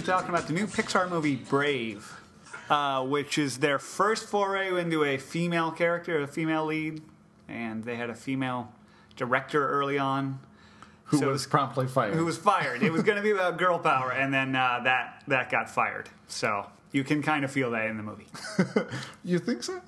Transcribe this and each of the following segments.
be talking about the new Pixar movie Brave, uh, which is their first foray into a female character, a female lead, and they had a female director early on Who So was it's- promptly fired? who was fired. It was going to be about girl power, and then uh, that that got fired. So you can kind of feel that in the movie. You think so?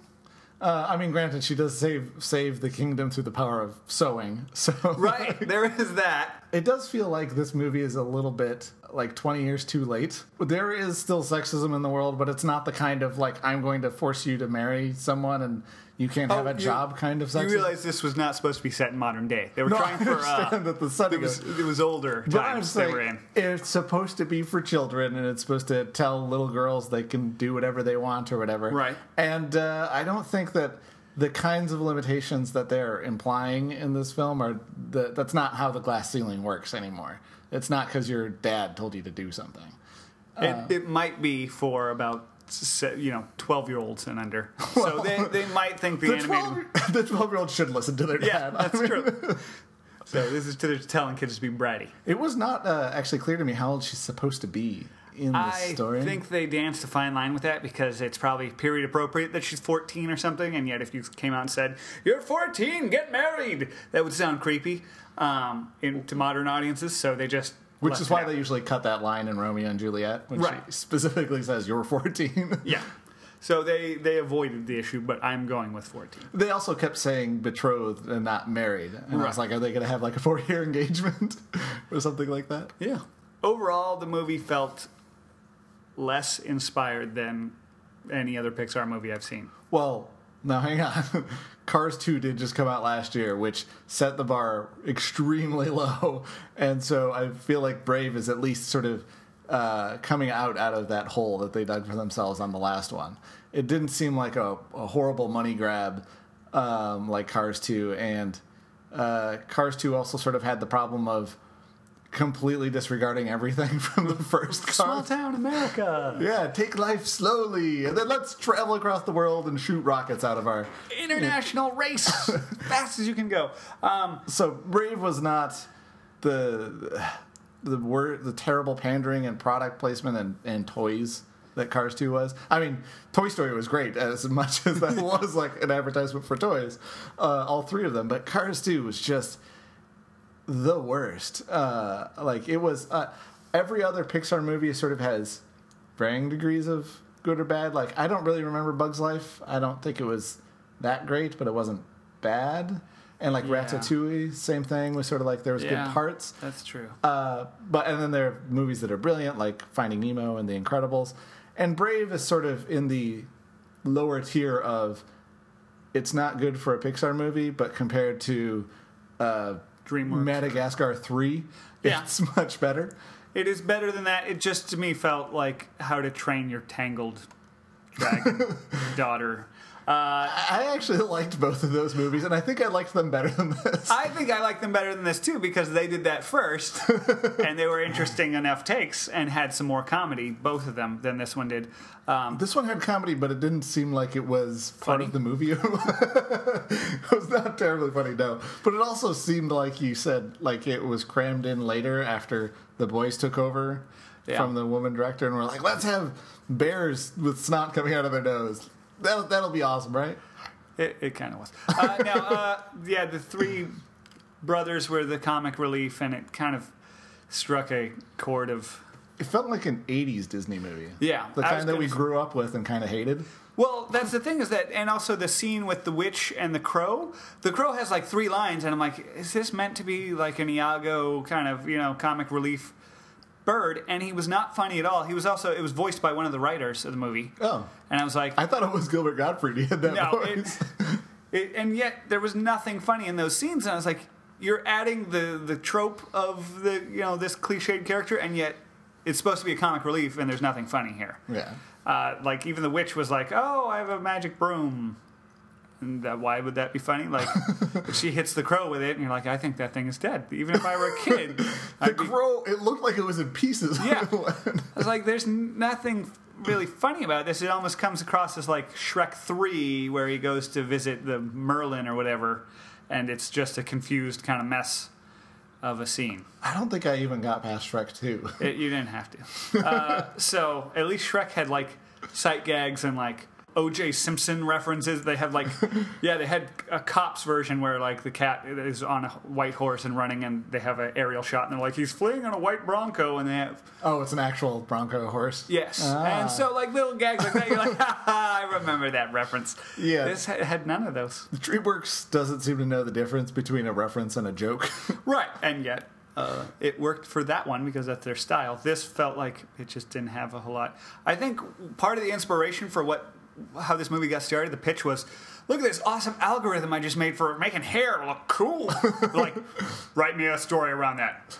Uh, I mean, granted, she does save save the kingdom through the power of sewing. So Right, there is that. it does feel like this movie is a little bit like 20 years too late. There is still sexism in the world, but it's not the kind of like I'm going to force you to marry someone and you can't have Oh, a you- job kind of sexism. You realize this was not supposed to be set in modern day. They were No, trying for. Uh, understand that the setting it was it was older But I'm times they were in. it's supposed to be for children, and it's supposed to tell little girls they can do whatever they want or whatever. Right. And uh, I don't think that the kinds of limitations that they're implying in this film are the, that's not how the glass ceiling works anymore. It's not because your dad told you to do something. It, it might be for about you know twelve year olds and under. so they, they might think the, The animated. 12, the 12 year old should listen to their Yeah, dad. that's I mean, true. So this is to telling kids to be bratty. It was not uh, actually clear to me how old she's supposed to be in this I story. I think they danced a fine line with that because it's probably period appropriate that she's 14 or something, and yet if you came out and said, You're 14, get married, that would sound creepy um, in, to modern audiences, so they just. Which is why they usually cut that line in Romeo and Juliet when Right. she specifically says you're 14. Yeah. So they, they avoided the issue, but I'm going with 14. They also kept saying betrothed and not married, and I was Right. like, are they going to have like a four-year engagement or something like that? Yeah. Overall, the movie felt less inspired than any other Pixar movie I've seen. Well, now hang on. Cars 2 did just come out last year, which set the bar extremely low, and so I feel like Brave is at least sort of uh, coming out out of that hole that they dug for themselves on the last one. It didn't seem like a, a horrible money grab um, like Cars 2, and uh, Cars 2 also sort of had the problem of completely disregarding everything from the first car. Small town America. Yeah, take life slowly, and then let's travel across the world and shoot rockets out of our. International race. Fast as you can go. Um, So Brave was not the the word the terrible pandering and product placement and, and toys that Cars Two was. I mean, Toy Story was great as much as that was like an advertisement for toys, uh, all three of them. But Cars Two was just the worst. Uh, like it was uh, every other Pixar movie sort of has varying degrees of good or bad. Like I don't really remember Bugs Life. I don't think it was that great, but it wasn't bad. And like Yeah. Ratatouille, same thing. Was sort of like there was Yeah. good parts. that's true. Uh, but and then there are movies that are brilliant, like Finding Nemo and The Incredibles. And Brave is sort of in the lower tier of it's not good for a Pixar movie, but compared to uh, DreamWorks. Madagascar three, Yeah. it's much better. It is better than that. It just to me felt like how to train your tangled dragon daughter. Uh, I actually liked both of those movies, and I think I liked them better than this. I think I like them better than this too because they did that first, and they were interesting enough takes and had some more comedy, both of them, than this one did. Um, This one had comedy, but it didn't seem like it was part Funny? of the movie. it was not terribly funny, no. But it also seemed like you said, like it was crammed in later after the boys took over Yeah. from the woman director, and we're like, let's have bears with snot coming out of their nose. That'll, that'll be awesome, right? It, it kind of was. Uh, now, uh, yeah, the three brothers were the comic relief, and it kind of struck a chord of. It felt like an '80s Disney movie. Yeah, the kind that we gonna- grew up with and kind of hated. Well, that's the thing is that, and also the scene with the witch and the crow. The crow has like three lines, and I'm like, is this meant to be like an Iago kind of you know comic relief bird? And he was not funny at all. He was also it was voiced by one of the writers of the movie, Oh, and I was like, I thought it was Gilbert Gottfried. He had that no, it, voice. it, and yet there was nothing funny in those scenes, and I was like, you're adding the the trope of the you know this cliched character, and yet it's supposed to be a comic relief, and there's nothing funny here. yeah. Uh, like even the witch was like, "Oh, I have a magic broom." And that, why would that be funny? Like she hits the crow with it, and you're like, "I think that thing is dead." Even if I were a kid, The I'd be, crow, it looked like it was in pieces. Yeah. I was like, "There's nothing really funny about this." It almost comes across as like Shrek Three, where he goes to visit the Merlin or whatever, and it's just a confused kind of mess. of a scene. I don't think I even got past Shrek 2. It, you didn't have to. Uh, so at least Shrek had like sight gags and like OJ Simpson references. They had like, yeah, they had a cops version where like the cat is on a white horse and running, and they have an aerial shot, and they're like, he's fleeing on a white Bronco, and they have Oh, it's an actual Bronco horse? yes, Ah. and so like little gags like that. You're like, ha ha, I remember that reference. Yeah. this ha- had none of those. The DreamWorks doesn't seem to know the difference between a reference and a joke. Right, and yet. Uh, it worked for that one because that's their style. This felt like it just didn't have a whole lot. I think part of the inspiration for what how this movie got started, the pitch was, look at this awesome algorithm I just made for making hair look cool. like, write me a story around that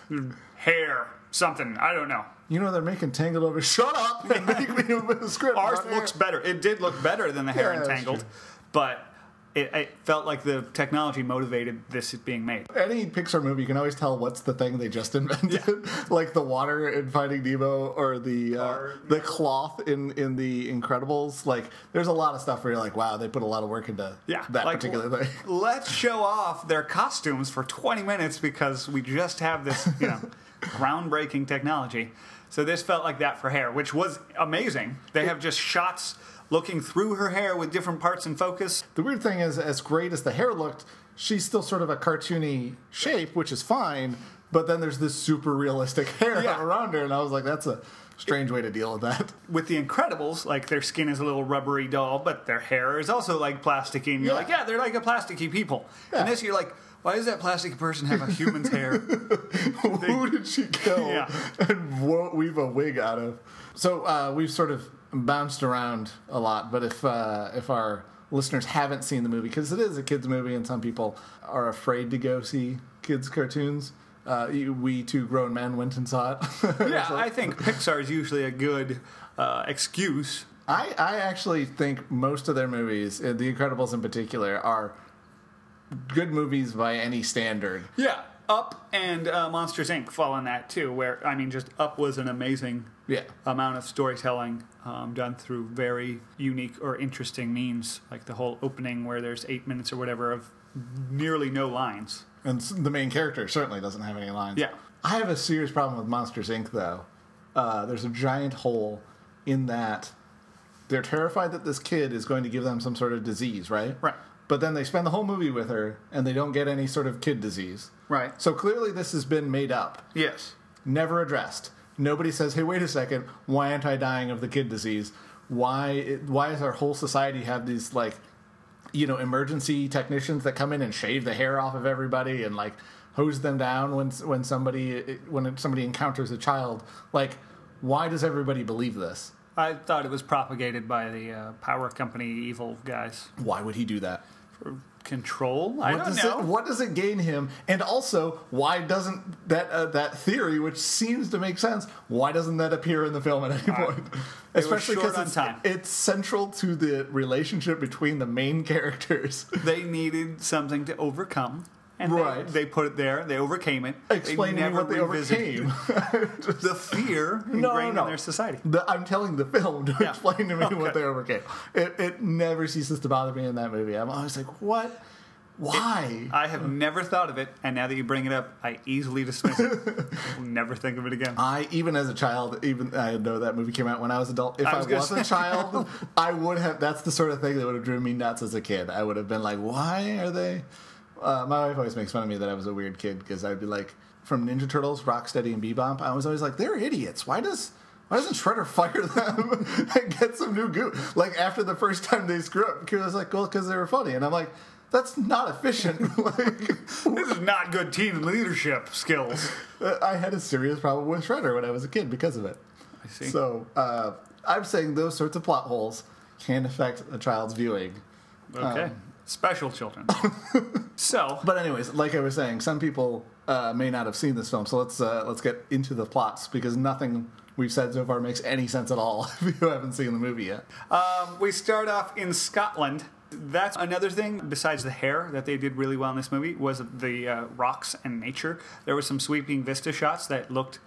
hair something. I don't know. you know they're making Tangled over. Shut up and make me a script. Ours looks better. It did look better than the hair Yeah, that's entangled, but it, it felt like the technology motivated this being made. Any Pixar movie, you can always tell what's the thing they just invented, like the water in Finding Nemo or the uh, Or- the cloth in in the Incredibles. Like, there's a lot of stuff where you're like, wow, they put a lot of work into Yeah, that like, particular thing. Let's show off their costumes for 20 minutes because we just have this, you know, groundbreaking technology. So this felt like that for hair, which was amazing. They have just shots looking through her hair with different parts in focus. The weird thing is, as great as the hair looked, she's still sort of a cartoony shape, which is fine. But then there's this super realistic hair Yeah. around her, and I was like, that's a strange way to deal with that. With the Incredibles, like their skin is a little rubbery doll, but their hair is also like plasticky, and you're Yeah. like, yeah, they're like a plasticky people. Yeah. And this, you're like, why does that plastic person have a human's hair? Who did she kill Yeah. and weave a wig out of? So uh, we've sort of bounced around a lot, but if uh, if our listeners haven't seen the movie, because it is a kids movie, and some people are afraid to go see kids cartoons. Uh, we two grown men went and saw it. yeah, I think Pixar is usually a good uh, excuse I, I actually think most of their movies, uh, The Incredibles in particular, are good movies by any standard. Yeah, Up and uh, Monsters Inc. fall in that too. Where I mean, just Up was an amazing Yeah. amount of storytelling um, done through very unique or interesting means, like the whole opening where there's eight minutes or whatever of nearly no lines. And the main character certainly doesn't have any lines. Yeah. I have a serious problem with Monsters Inc. though. Uh, there's a giant hole in that they're terrified that this kid is going to give them some sort of disease, right? Right. But then they spend the whole movie with her and they don't get any sort of kid disease. Right. So clearly this has been made up, Yes. never addressed. Nobody says, "Hey, wait a second, why aren't I dying of the kid disease? Why why does our whole society have these like you know emergency technicians that come in and shave the hair off of everybody and like hose them down when when somebody when somebody encounters a child? Like why does everybody believe this? I thought it was propagated by the uh, power company evil guys. Why would he do that? For control. I what don't does know. it what does it gain him and also why doesn't that uh, that theory which seems to make sense why doesn't that appear in the film at any point especially because it's, it's central to the relationship between the main characters they needed something to overcome. And Right. they, they put it there. They overcame it. explain to me what they overcame The fear No, ingrained no. in their society. The, I'm telling the film to Yeah. explain to me what they overcame. It, it never ceases to bother me in that movie. I'm always like, what? Why? I have never thought of it, and now that you bring it up, I easily dismiss it. I'll never think of it again. I even as a child, even I know that movie came out when I was adult. If I I was was, a child, I would have. That's the sort of thing that would have driven me nuts as a kid. I would have been like, "Why are they?" Uh, my wife always makes fun of me that I was a weird kid because I'd be like, from Ninja Turtles, Rocksteady, and Bebop. I was always like, "They're idiots. Why does?" Why doesn't Shredder fire them and get some new goo? Like after the first time they screw up, Kira's like, "Well, because they were funny," and I'm like, "That's not efficient." like, this is not good team leadership skills. I had a serious problem with Shredder when I was a kid because of it. I see. So uh, I'm saying those sorts of plot holes can affect a child's viewing. okay. um, Special children. so, But anyways, like I was saying, some people uh, may not have seen this film. So let's uh, let's get into the plots because nothing we've said so far makes any sense at all if you haven't seen the movie yet. um, we start off in Scotland. That's another thing besides the hair that they did really well in this movie was the uh, rocks and nature. There were some sweeping vista shots that looked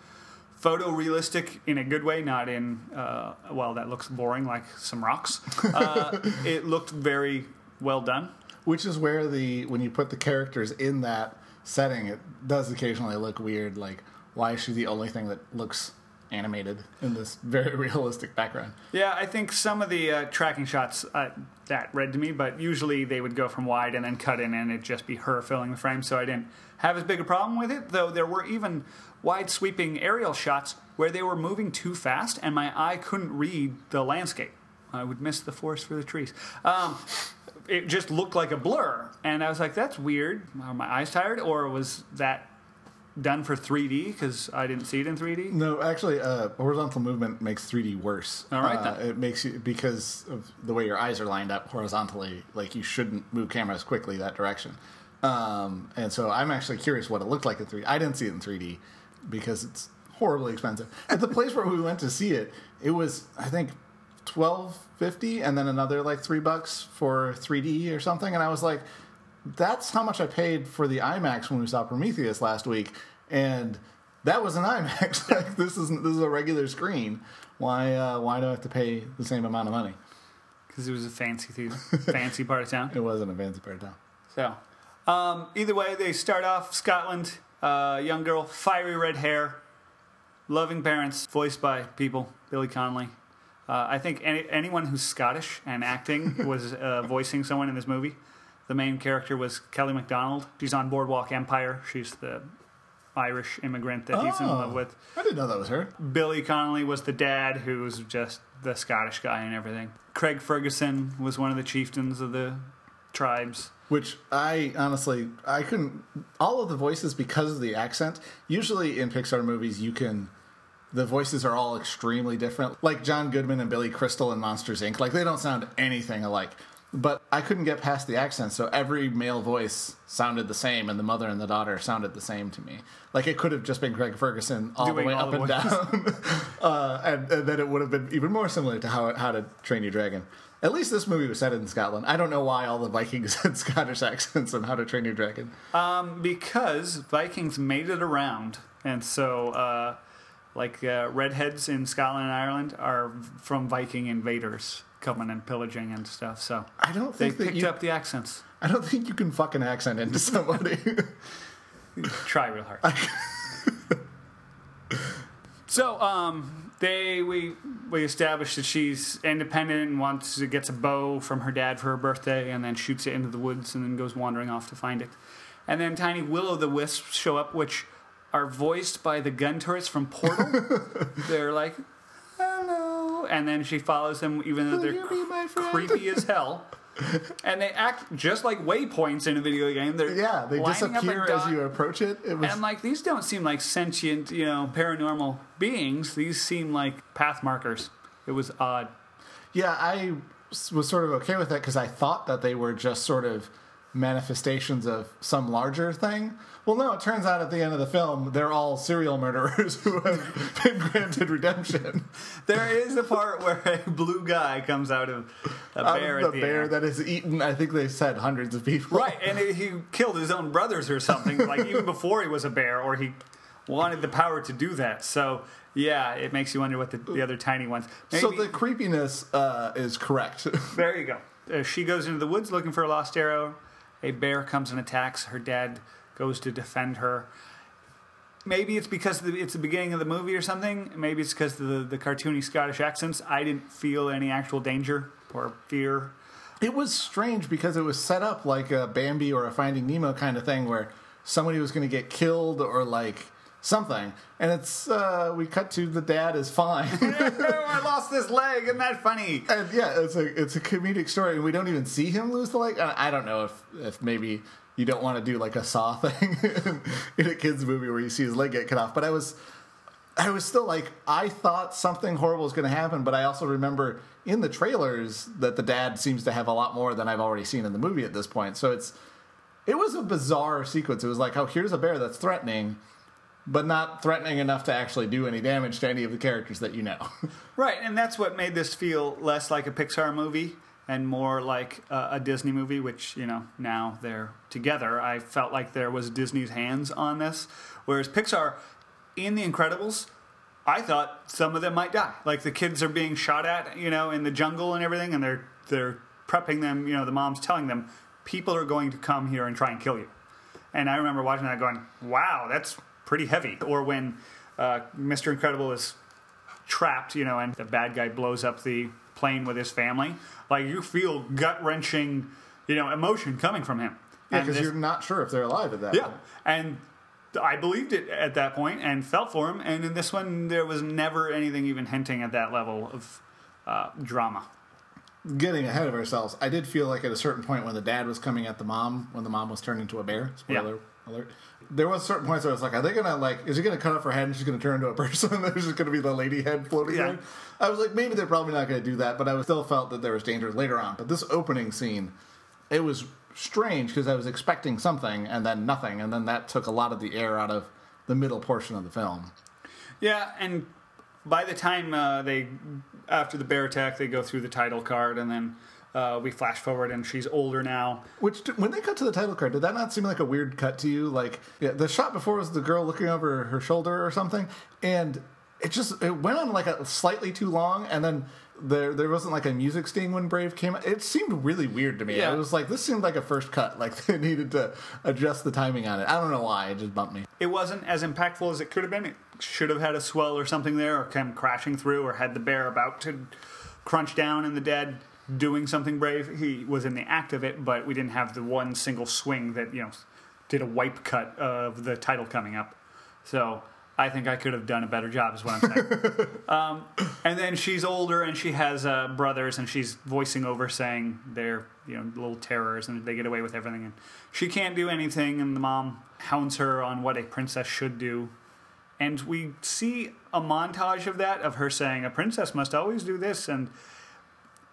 photorealistic in a good way, not in uh, well that looks boring like some rocks. Uh, it looked very well done. Which is where the when you put the characters in that setting, it does occasionally look weird. Like, why is she the only thing that looks animated in this very realistic background? Yeah, I think some of the uh, tracking shots uh, that read to me, but usually they would go from wide and then cut in, and it'd just be her filling the frame. So I didn't have as big a problem with it. Though there were even wide sweeping aerial shots where they were moving too fast, and my eye couldn't read the landscape. I would miss the forest for the trees. Um, it just looked like a blur, and I was like, "That's weird." Are my eyes tired, or was that done for 3D? Because I didn't see it in 3D. No, actually, uh, horizontal movement makes 3D worse. All right, uh, then. it makes you because of the way your eyes are lined up horizontally. Like you shouldn't move cameras quickly that direction. Um, and so I'm actually curious what it looked like in 3D. I didn't see it in 3D because it's horribly expensive. At the place where we went to see it, it was I think twelve fifty, and then another like three bucks for 3D or something. And I was like, that's how much I paid for the IMAX when we saw Prometheus last week, and that was an IMAX. like this is this is a regular screen. Why uh, why do I have to pay the same amount of money? Because it was a fancy, theater, fancy part of town. It wasn't a fancy part of town. So, um, either way, they start off Scotland, uh, young girl, fiery red hair, loving parents, voiced by people, Billy Connolly. Uh, I think any, anyone who's Scottish and acting was uh, voicing someone in this movie. The main character was Kelly MacDonald. She's on Boardwalk Empire. She's the Irish immigrant that he's in Oh. love with. I didn't know that was her. Billy Connolly was the dad, who was just the Scottish guy and everything. Craig Ferguson was one of the chieftains of the tribes. Which I honestly I couldn't all of the voices because of the accent. Usually in Pixar movies you can the voices are all extremely different. Like John Goodman and Billy Crystal in Monsters Inc. Like they don't sound anything alike. But I couldn't get past the accent, so every male voice sounded the same, and the mother and the daughter sounded the same to me. Like it could have just been Craig Ferguson all Doing the way all up the and down, uh, and, and then it would have been even more similar to how How to Train Your Dragon. At least this movie was set in Scotland. I don't know why all the Vikings had Scottish accents on How to Train Your Dragon. Um, because Vikings made it around, and so uh, like uh, redheads in Scotland and Ireland are from Viking invaders coming and pillaging and stuff. So I don't think they picked you. up the accents. I don't think you can fuck an accent into somebody. Try real hard. so um, they we we established that she's independent and wants to gets a bow from her dad for her birthday, and then shoots it into the woods, and then goes wandering off to find it. And then tiny will o' the wisps show up, which are voiced by the gun turrets from Portal. they're like, hello, and then she follows them, even though Will they're creepy as hell. And they act just like waypoints in a video game. They're yeah, they lining up a disappear as you approach it. It was and like these don't seem like sentient, you know, paranormal beings. These seem like path markers. It was odd. Yeah, I was sort of okay with that because I thought that they were just sort of manifestations of some larger thing. Well, no, it turns out at the end of the film, they're all serial murderers who have been granted redemption. There is a part where a blue guy comes out of a Out bear of the the bear end. that has eaten, I think they said hundreds of people. Right, and he he killed his own brothers or something, like even before he was a bear, or he wanted the power to do that. So yeah, it makes you wonder what the, the other tiny ones. So the creepiness uh, is correct. There you go. Uh, she goes into the woods looking for a lost arrow. A bear comes and attacks. Her dad goes to defend her. Maybe it's because it's the beginning of the movie or something. Maybe it's because of the, the cartoony Scottish accents. I didn't feel any actual danger or fear. It was strange because it was set up like a Bambi or a Finding Nemo kind of thing where somebody was going to get killed or like something. And it's, uh, we cut to the dad is fine. I lost this leg. Isn't that funny? and yeah, it's a, it's a comedic story and we don't even see him lose the leg. I don't know if, if maybe you don't want to do like a Saw thing in a kid's movie where you see his leg get cut off. But I was, I was still like, I thought something horrible was going to happen, but I also remember in the trailers that the dad seems to have a lot more than I've already seen in the movie at this point. So it's, it was a bizarre sequence. It was like, oh, here's a bear that's threatening, but not threatening enough to actually do any damage to any of the characters that you know. Right, and that's what made this feel less like a Pixar movie and more like a, a Disney movie, which, you know, now they're together. I felt like there was Disney's hands on this. Whereas Pixar, in The Incredibles, I thought some of them might die. Like the kids are being shot at, you know, in the jungle and everything, and they're they're prepping them, you know, the mom's telling them, people are going to come here and try and kill you. And I remember watching that going, wow, that's pretty heavy. Or when uh, Mr. Incredible is trapped, you know, and the bad guy blows up the plane with his family. Like you feel gut wrenching, you know, emotion coming from him. Yeah, because you're not sure if they're alive at that yeah, point. and I believed it at that point and felt for him. And in this one, there was never anything even hinting at that level of uh, drama. Getting ahead of ourselves, I did feel like at a certain point when the dad was coming at the mom, when the mom was turned into a bear, spoiler alert, there was certain points where I was like, are they gonna like, is he gonna cut off her head and she's gonna turn into a person? There's just gonna be the lady head floating Yeah. there. I was like, maybe they're probably not gonna do that, but I still felt that there was danger later on. But this opening scene, it was strange because I was expecting something and then nothing, and then that took a lot of the air out of the middle portion of the film. Yeah, and by the time uh, they, after the bear attack, they go through the title card, and then uh, we flash forward, and she's older now. Which, when they cut to the title card, did that not seem like a weird cut to you? Like, yeah, the shot before was the girl looking over her shoulder or something, and it just it went on like a slightly too long, and then there there wasn't like a music sting when Brave came. out. It seemed really weird to me. Yeah. It was like this seemed like a first cut. Like they needed to adjust the timing on it. I don't know why. It just bumped me. It wasn't as impactful as it could have been. It should have had a swell or something there, or come crashing through, or had the bear about to crunch down, in the dad doing something brave. He was in the act of it, but we didn't have the one single swing that you know did a wipe cut of the title coming up. So I think I could have done a better job, is what I'm saying. um, and then she's older and she has uh, brothers, and she's voicing over saying they're you know little terrors and they get away with everything, and she can't do anything, and the mom hounds her on what a princess should do. And we see a montage of that of her saying a princess must always do this, and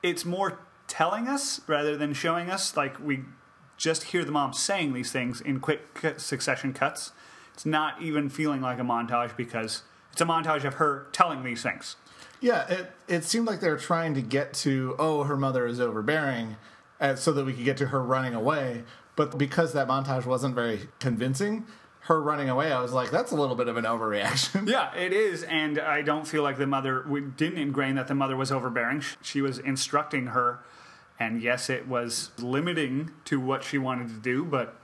it's more telling us rather than showing us. Like we just hear the mom saying these things in quick succession cuts. It's not even feeling like a montage because it's a montage of her telling these things. Yeah, it it seemed like they were trying to get to oh her mother is overbearing, uh, so that we could get to her running away. But because that montage wasn't very convincing, her running away, I was like, that's a little bit of an overreaction. Yeah, it is, and I don't feel like the mother. We didn't ingrain that the mother was overbearing. She was instructing her, and yes, it was limiting to what she wanted to do, but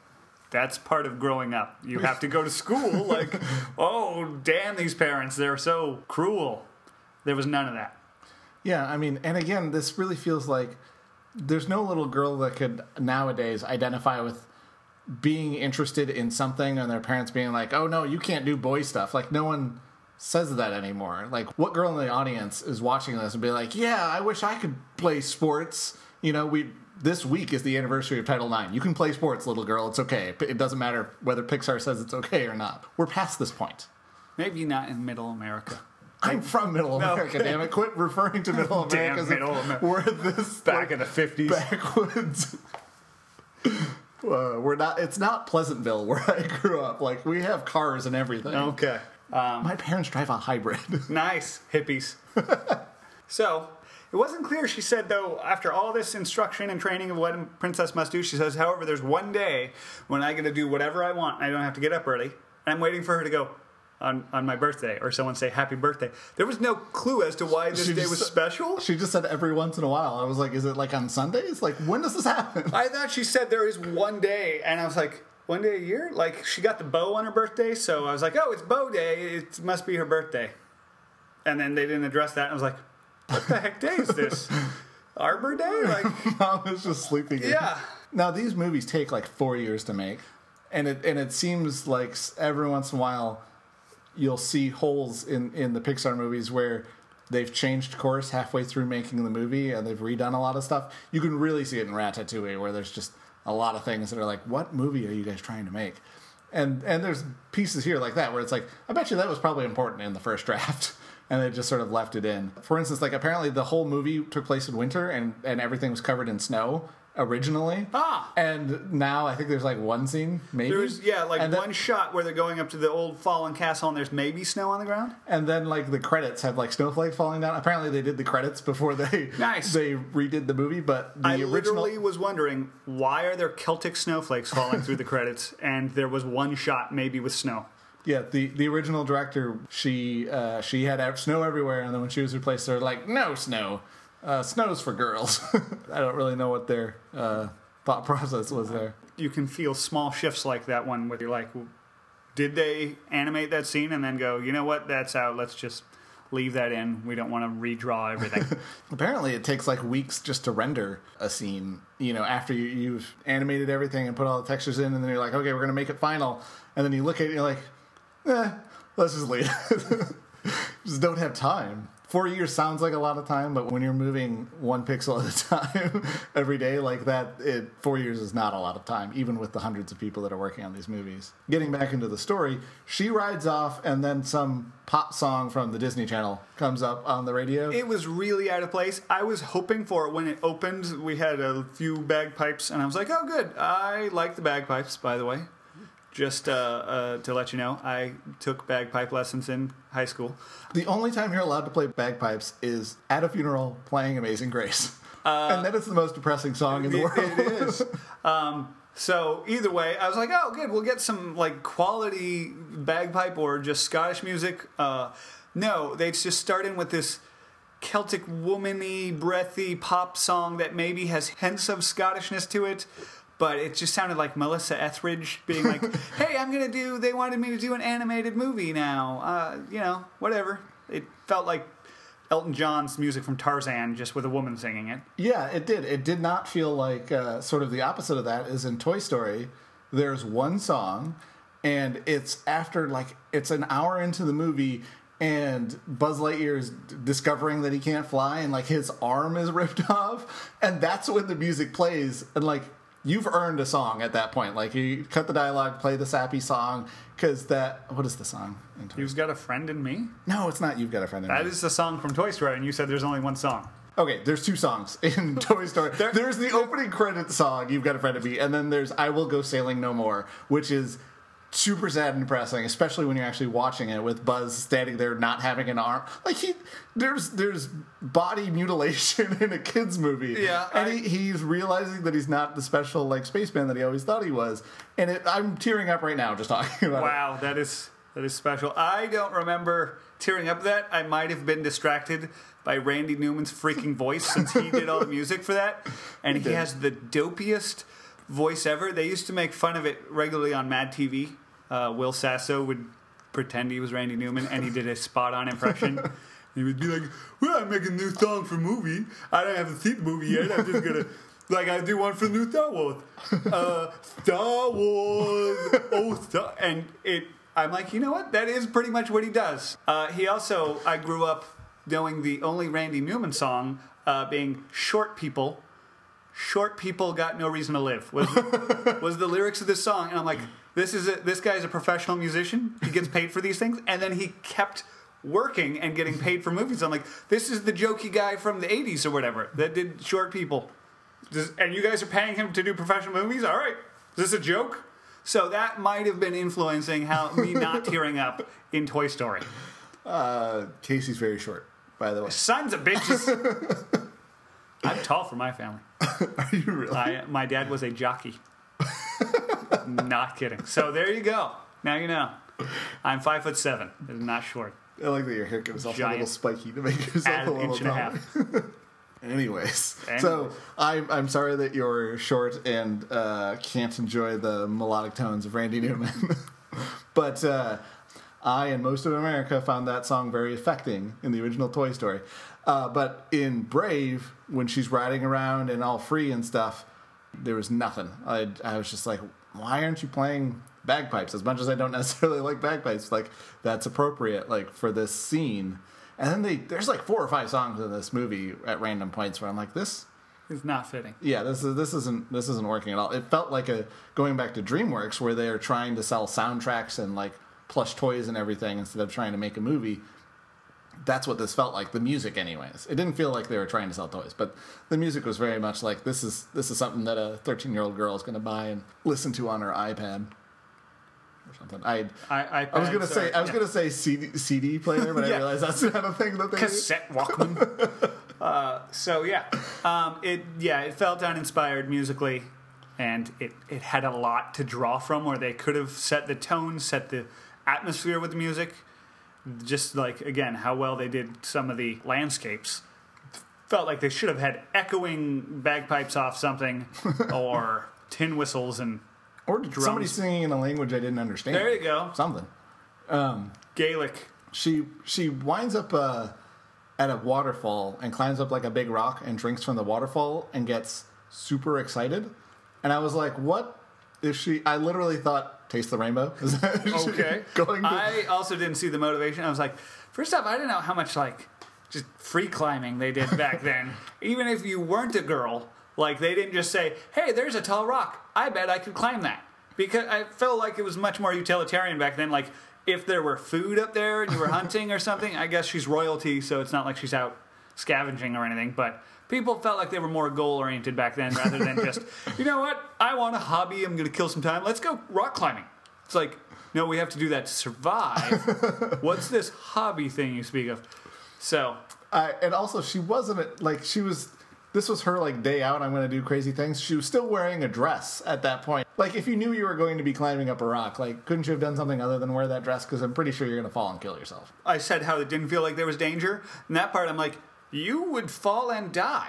that's part of growing up. You have to go to school. Like, oh, damn, these parents, they're so cruel. There was none of that. Yeah, I mean, and again, this really feels like there's no little girl that could nowadays identify with being interested in something and their parents being like, "Oh no, you can't do boy stuff." Like no one says that anymore. Like what girl in the audience is watching this and be like, "Yeah, I wish I could play sports." You know, we this week is the anniversary of Title IX. You can play sports, little girl. It's okay. It doesn't matter whether Pixar says it's okay or not. We're past this point. Maybe not in middle America. I'm from Middle America, damn it. Quit referring to Middle Damn America as Middle America. we're this Back like, in the 50s. backwoods. Uh, we're not. It's not Pleasantville where I grew up. Like we have cars and everything. Okay. Um, My parents drive a hybrid. Nice, hippies. so, it wasn't clear, she said, though, after all this instruction and training of what a princess must do, she says, however, there's one day when I get to do whatever I want. I don't have to get up early. And I'm waiting for her to go on, on my birthday or someone say happy birthday. There was no clue as to why this She day just- was special. she just said every once in a while. I was like, is it like on Sundays? Like when does this happen? I thought she said there is one day, and I was like, one day a year? Like, she got the bow on her birthday, so I was like, oh, it's bow day. It must be her birthday. And then they didn't address that, and I was like, what the heck day is this? Arbor Day? Like, Mom was just sleeping. in. yeah. Now these movies take like four years to make, and it and it seems like every once in a while you'll see holes in in the Pixar movies where they've changed course halfway through making the movie and they've redone a lot of stuff. You can really see it in Ratatouille where there's just a lot of things that are like, what movie are you guys trying to make? And and there's pieces here like that where it's like, I bet you that was probably important in the first draft. And they just sort of left it in. For instance, like apparently the whole movie took place in winter and, and everything was covered in snow originally. Ah. And now I think there's like one scene, maybe. There was, yeah, like and then- one shot where they're going up to the old fallen castle and there's maybe snow on the ground. and then like the credits have like snowflakes falling down. Apparently they did the credits before they Nice. they redid the movie, but the I original literally was wondering why are there Celtic snowflakes falling through the credits, and there was one shot maybe with snow. Yeah, the, the original director, she uh, she had snow everywhere, and then when she was replaced, they're like, no snow, uh, snow's for girls. I don't really know what their uh, thought process was there. You can feel small shifts like that one where you're like, did they animate that scene and then go, you know what, that's out. Let's just leave that in. We don't want to redraw everything. Apparently, it takes like weeks just to render a scene. You know, after you, you've animated everything and put all the textures in, and then you're like, okay, we're going to make it final. And then you look at it, and you're like, eh, let's just leave. it. just don't have time. Four years sounds like a lot of time, but when you're moving one pixel at a time every day like that, it four years is not a lot of time, even with the hundreds of people that are working on these movies. Getting back into the story, she rides off, and then some pop song from the Disney Channel comes up on the radio. it was really out of place. I was hoping for it when it opened. We had a few bagpipes, and I was like, oh, good. I like the bagpipes, by the way. Just uh, uh, to let you know, I took bagpipe lessons in high school. The only time you're allowed to play bagpipes is at a funeral playing Amazing Grace. and that is the most depressing song in the It- world. it is. Um, so either way, I was like, oh, good. We'll get some like quality bagpipe or just Scottish music. Uh, no, they just start in with this Celtic womany, breathy pop song that maybe has hints of Scottishness to it. But it just sounded like Melissa Etheridge being like, "Hey, I'm gonna do. They wanted me to do an animated movie now. Uh, you know, whatever." It felt like Elton John's music from Tarzan, just with a woman singing it. yeah, it did. It did not feel like uh, sort of the opposite of that is in Toy Story. There's one song, and it's after like it's an hour into the movie. And Buzz Lightyear is discovering that he can't fly, and like his arm is ripped off, and that's when the music plays, and like you've earned a song at that point. Like you cut the dialogue, play the sappy song, because that what is the song? in Toy You've got a friend in me. No, it's not. You've got a friend in That me. is the song from Toy Story, and you said there's only one song. Okay, there's two songs in Toy Story. there's the opening credit song, "You've Got a Friend in Me," and then there's "I Will Go Sailing No More," which is super sad and depressing, especially when you're actually watching it with Buzz standing there not having an arm. Like he, there's there's body mutilation in a kids movie. Yeah, and I- he, he's realizing that he's not the special like spaceman that he always thought he was, and it, I'm tearing up right now just talking about it. Wow, that is that is special. I don't remember tearing up that. I might have been distracted by Randy Newman's freaking voice since he did all the music for that, and he, did. has the dopiest voice ever. They used to make fun of it regularly on Mad TV. Uh, Will Sasso would pretend he was Randy Newman, and he did a spot-on impression. he would be like, "Well, I'm making a new song for movie. I don't have to see the movie yet. I'm just gonna." Like I do one for the new Star Wars, uh, Star Wars, oh, Star, and it. I'm like, you know what? That is pretty much what he does. Uh, he also, I grew up knowing the only Randy Newman song uh, being "Short People." Short people got no reason to live was was the lyrics of this song, and I'm like, this is a, this guy's a professional musician. He gets paid for these things, and then he kept working and getting paid for movies. I'm like, this is the jokey guy from the '80s or whatever that did Short People, Does- and you guys are paying him to do professional movies. All right, is this a joke? So that might have been influencing how me not tearing up in Toy Story. Uh, Casey's very short, by the way. Sons of bitches. I'm tall for my family. Are you really? I, my dad was a jockey. not kidding. So there you go. Now you know. I'm five foot seven. It is not short. I like that your haircut is also a little spiky to make yourself a little inch and a taller. half. Anyways, so I'm I'm sorry that you're short and uh, can't enjoy the melodic tones of Randy Newman, but uh, I and most of America found that song very affecting in the original Toy Story. Uh, but in Brave, when she's riding around and all free and stuff, there was nothing. I I was just like, why aren't you playing bagpipes? As much as I don't necessarily like bagpipes, like that's appropriate, like for this scene. And then they there's like four or five songs in this movie at random points where I'm like, this is not fitting. yeah, this is this isn't this isn't working at all. It felt like a going back to DreamWorks where they are trying to sell soundtracks and like plush toys and everything instead of trying to make a movie. That's what this felt like. The music, anyways, it didn't feel like they were trying to sell toys, but the music was very much like this is this is something that a 13 year old girl is going to buy and listen to on her iPad or something. I I, I, I was gonna say I was yeah. gonna say CD, CD player, but I realized that's not a thing that they do. cassette Walkman. uh, so yeah, um, it yeah it felt uninspired musically, and it it had a lot to draw from where they could have set the tone, set the atmosphere with the music. Just like again, how well they did some of the landscapes felt like they should have had echoing bagpipes off something or tin whistles and Or somebody singing in a language I didn't understand. there you go Something. Gaelic. She she winds up uh, at a waterfall and climbs up like a big rock and drinks from the waterfall and gets super excited. And I was like, "What is she?" I literally thought, "Taste the rainbow." Is that Okay. going to, I also didn't see the motivation. I was like, first off, I didn't know how much like just free climbing they did back then. Even if you weren't a girl, like they didn't just say, "Hey, there's a tall rock. I bet I could climb that." Because I felt like it was much more utilitarian back then. Like if there were food up there and you were hunting or something, I guess she's royalty, so it's not like she's out scavenging or anything. But people felt like they were more goal oriented back then rather than just, you know what? I want a hobby. I'm going to kill some time. Let's go rock climbing. It's like, no, we have to do that to survive. What's this hobby thing you speak of? So, I, and also she wasn't like she was. This was her like day out. I'm going to do crazy things. She was still wearing a dress at that point. Like if you knew you were going to be climbing up a rock, like couldn't you have done something other than wear that dress? Because I'm pretty sure you're going to fall and kill yourself. I said how it didn't feel like there was danger. And that part, I'm like, you would fall and die.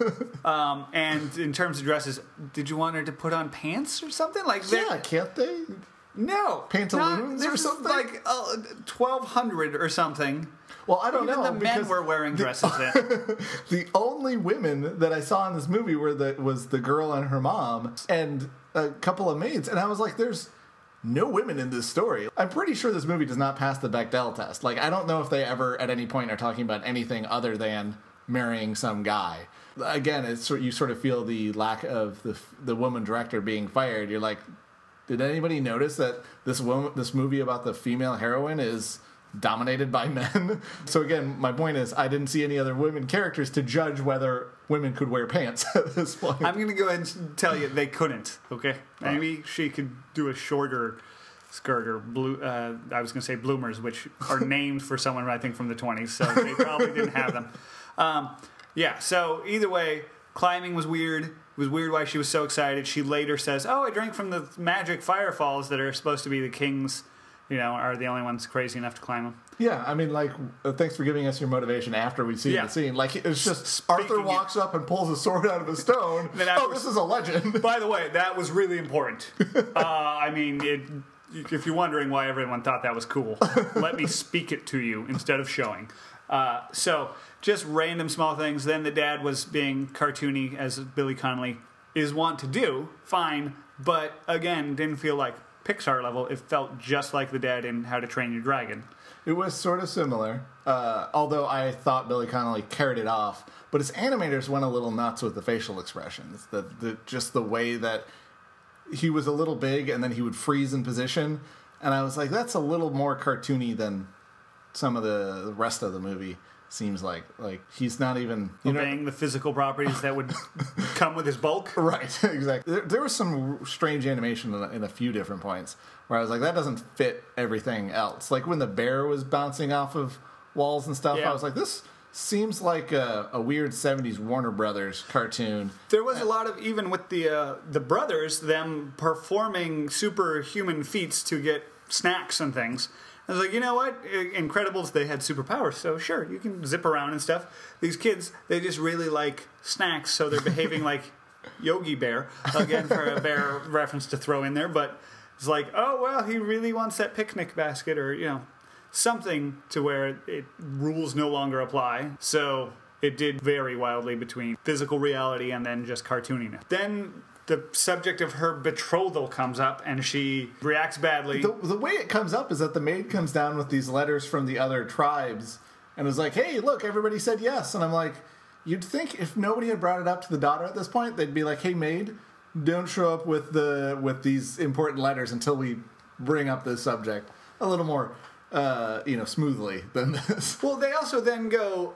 um, and in terms of dresses, did you want her to put on pants or something like that? Yeah, can't they? No, Pantaloons not, or something? Like uh, twelve hundred or something. Well, I don't Even know. the men were wearing dresses then. the only women that I saw in this movie were the was the girl and her mom and a couple of maids, and I was like, "There's no women in this story." I'm pretty sure this movie does not pass the Bechdel test. Like, I don't know if they ever at any point are talking about anything other than marrying some guy. Again, it's you sort of feel the lack of the the woman director being fired. You're like, did anybody notice that this woman, this movie about the female heroine is dominated by men? So again, my point is, I didn't see any other women characters to judge whether women could wear pants at this point. I'm going to go ahead and tell you they couldn't. Okay, maybe she could do a shorter skirt or blue. Uh, I was going to say bloomers, which are named for someone I think from the 20s, so they probably didn't have them. Um, yeah. So either way, climbing was weird. It was weird why she was so excited. She later says, "Oh, I drank from the magic firefalls that are supposed to be the kings." You know, are the only ones crazy enough to climb them. yeah, I mean, like, uh, thanks for giving us your motivation after we see Yeah. the scene. Like, it's just Speaking Arthur it- walks up and pulls a sword out of a stone. Oh, this is a legend. By the way, that was really important. Uh, I mean, it, if you're wondering why everyone thought that was cool, let me speak it to you instead of showing. Uh, so, just random small things. Then the dad was being cartoony, as Billy Connolly is wont to do. Fine, but again, didn't feel like Pixar level. It felt just like the dad in How to Train Your Dragon. It was sort of similar, uh, although I thought Billy Connolly carried it off. But his animators went a little nuts with the facial expressions, the, the just the way that he was a little big and then he would freeze in position, and I was like, that's a little more cartoony than some of the rest of the movie seems like. Like he's not even you know the physical properties that would come with his bulk. Right, exactly. There, there was some strange animation in a, in a few different points where I was like, that doesn't fit everything else. Like when the bear was bouncing off of walls and stuff, Yeah. I was like, this seems like a, a weird 70s Warner Brothers cartoon. There was a lot of even with the uh, the brothers them performing superhuman feats to get snacks and things. I was like, you know what? In Incredibles, they had superpowers, so sure, you can zip around and stuff. These kids, they just really like snacks, so they're behaving like Yogi Bear. Again, for a bear reference to throw in there, but it's like, oh well, he really wants that picnic basket, or you know, something to where it rules no longer apply. So it did vary wildly between physical reality and then just cartooniness. Then the subject of her betrothal comes up and she reacts badly. The, the way it comes up is that the maid comes down with these letters from the other tribes and is like, hey, look, everybody said yes. And I'm like, you'd think if nobody had brought it up to the daughter at this point, they'd be like, hey, maid, don't show up with the with these important letters until we bring up this subject a little more, uh, you know, smoothly than this. Well, they also then go,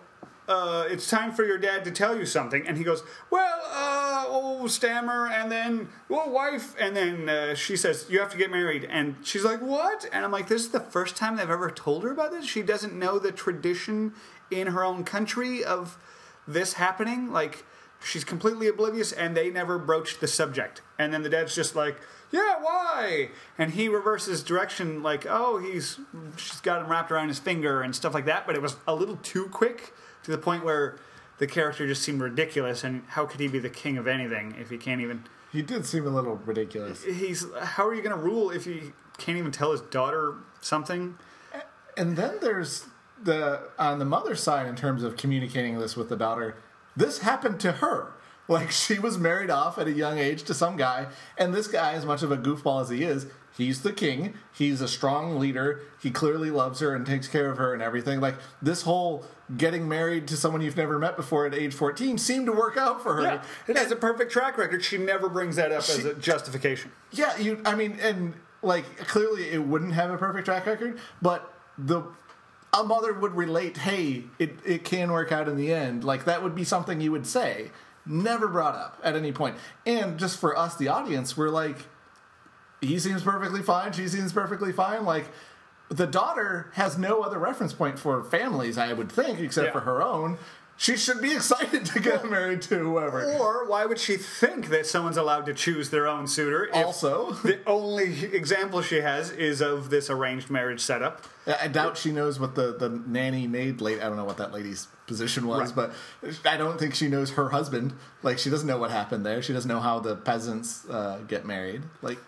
uh, it's time for your dad to tell you something. And he goes, well, uh, oh, stammer, and then, well, wife. And then uh, she says, you have to get married. And she's like, what? And I'm like, this is the first time they've ever told her about this? She doesn't know the tradition in her own country of this happening? Like, she's completely oblivious, and they never broached the subject. And then the dad's just like, yeah, why? And he reverses direction, like, oh, he's she's got him wrapped around his finger and stuff like that. But it was a little too quick to the point where the character just seemed ridiculous. And how could he be the king of anything if he can't even? He did seem a little ridiculous. He's how are you going to rule if he can't even tell his daughter something? And then there's the on the mother's side in terms of communicating this with the daughter. This happened to her. Like she was married off at a young age to some guy, and this guy, as much of a goofball as he is, he's the king. He's a strong leader. He clearly loves her and takes care of her and everything. Like this whole getting married to someone you've never met before at age 14 seemed to work out for her. Yeah, it has a perfect track record. She never brings that up as a justification. Yeah, you. I mean, and like clearly it wouldn't have a perfect track record, but the a mother would relate. Hey, it it can work out in the end. Like that would be something you would say. Never brought up at any point. And just for us, the audience, we're like, he seems perfectly fine. She seems perfectly fine. Like the daughter has no other reference point for families, I would think, except Yeah. for her own. She should be excited to get married to whoever. Or why would she think that someone's allowed to choose their own suitor? if Also, the only example she has is of this arranged marriage setup. I doubt she knows what the, the nanny maid lady. I don't know what that lady's position was, Right. but I don't think she knows her husband. Like she doesn't know what happened there. She doesn't know how the peasants uh, get married. Like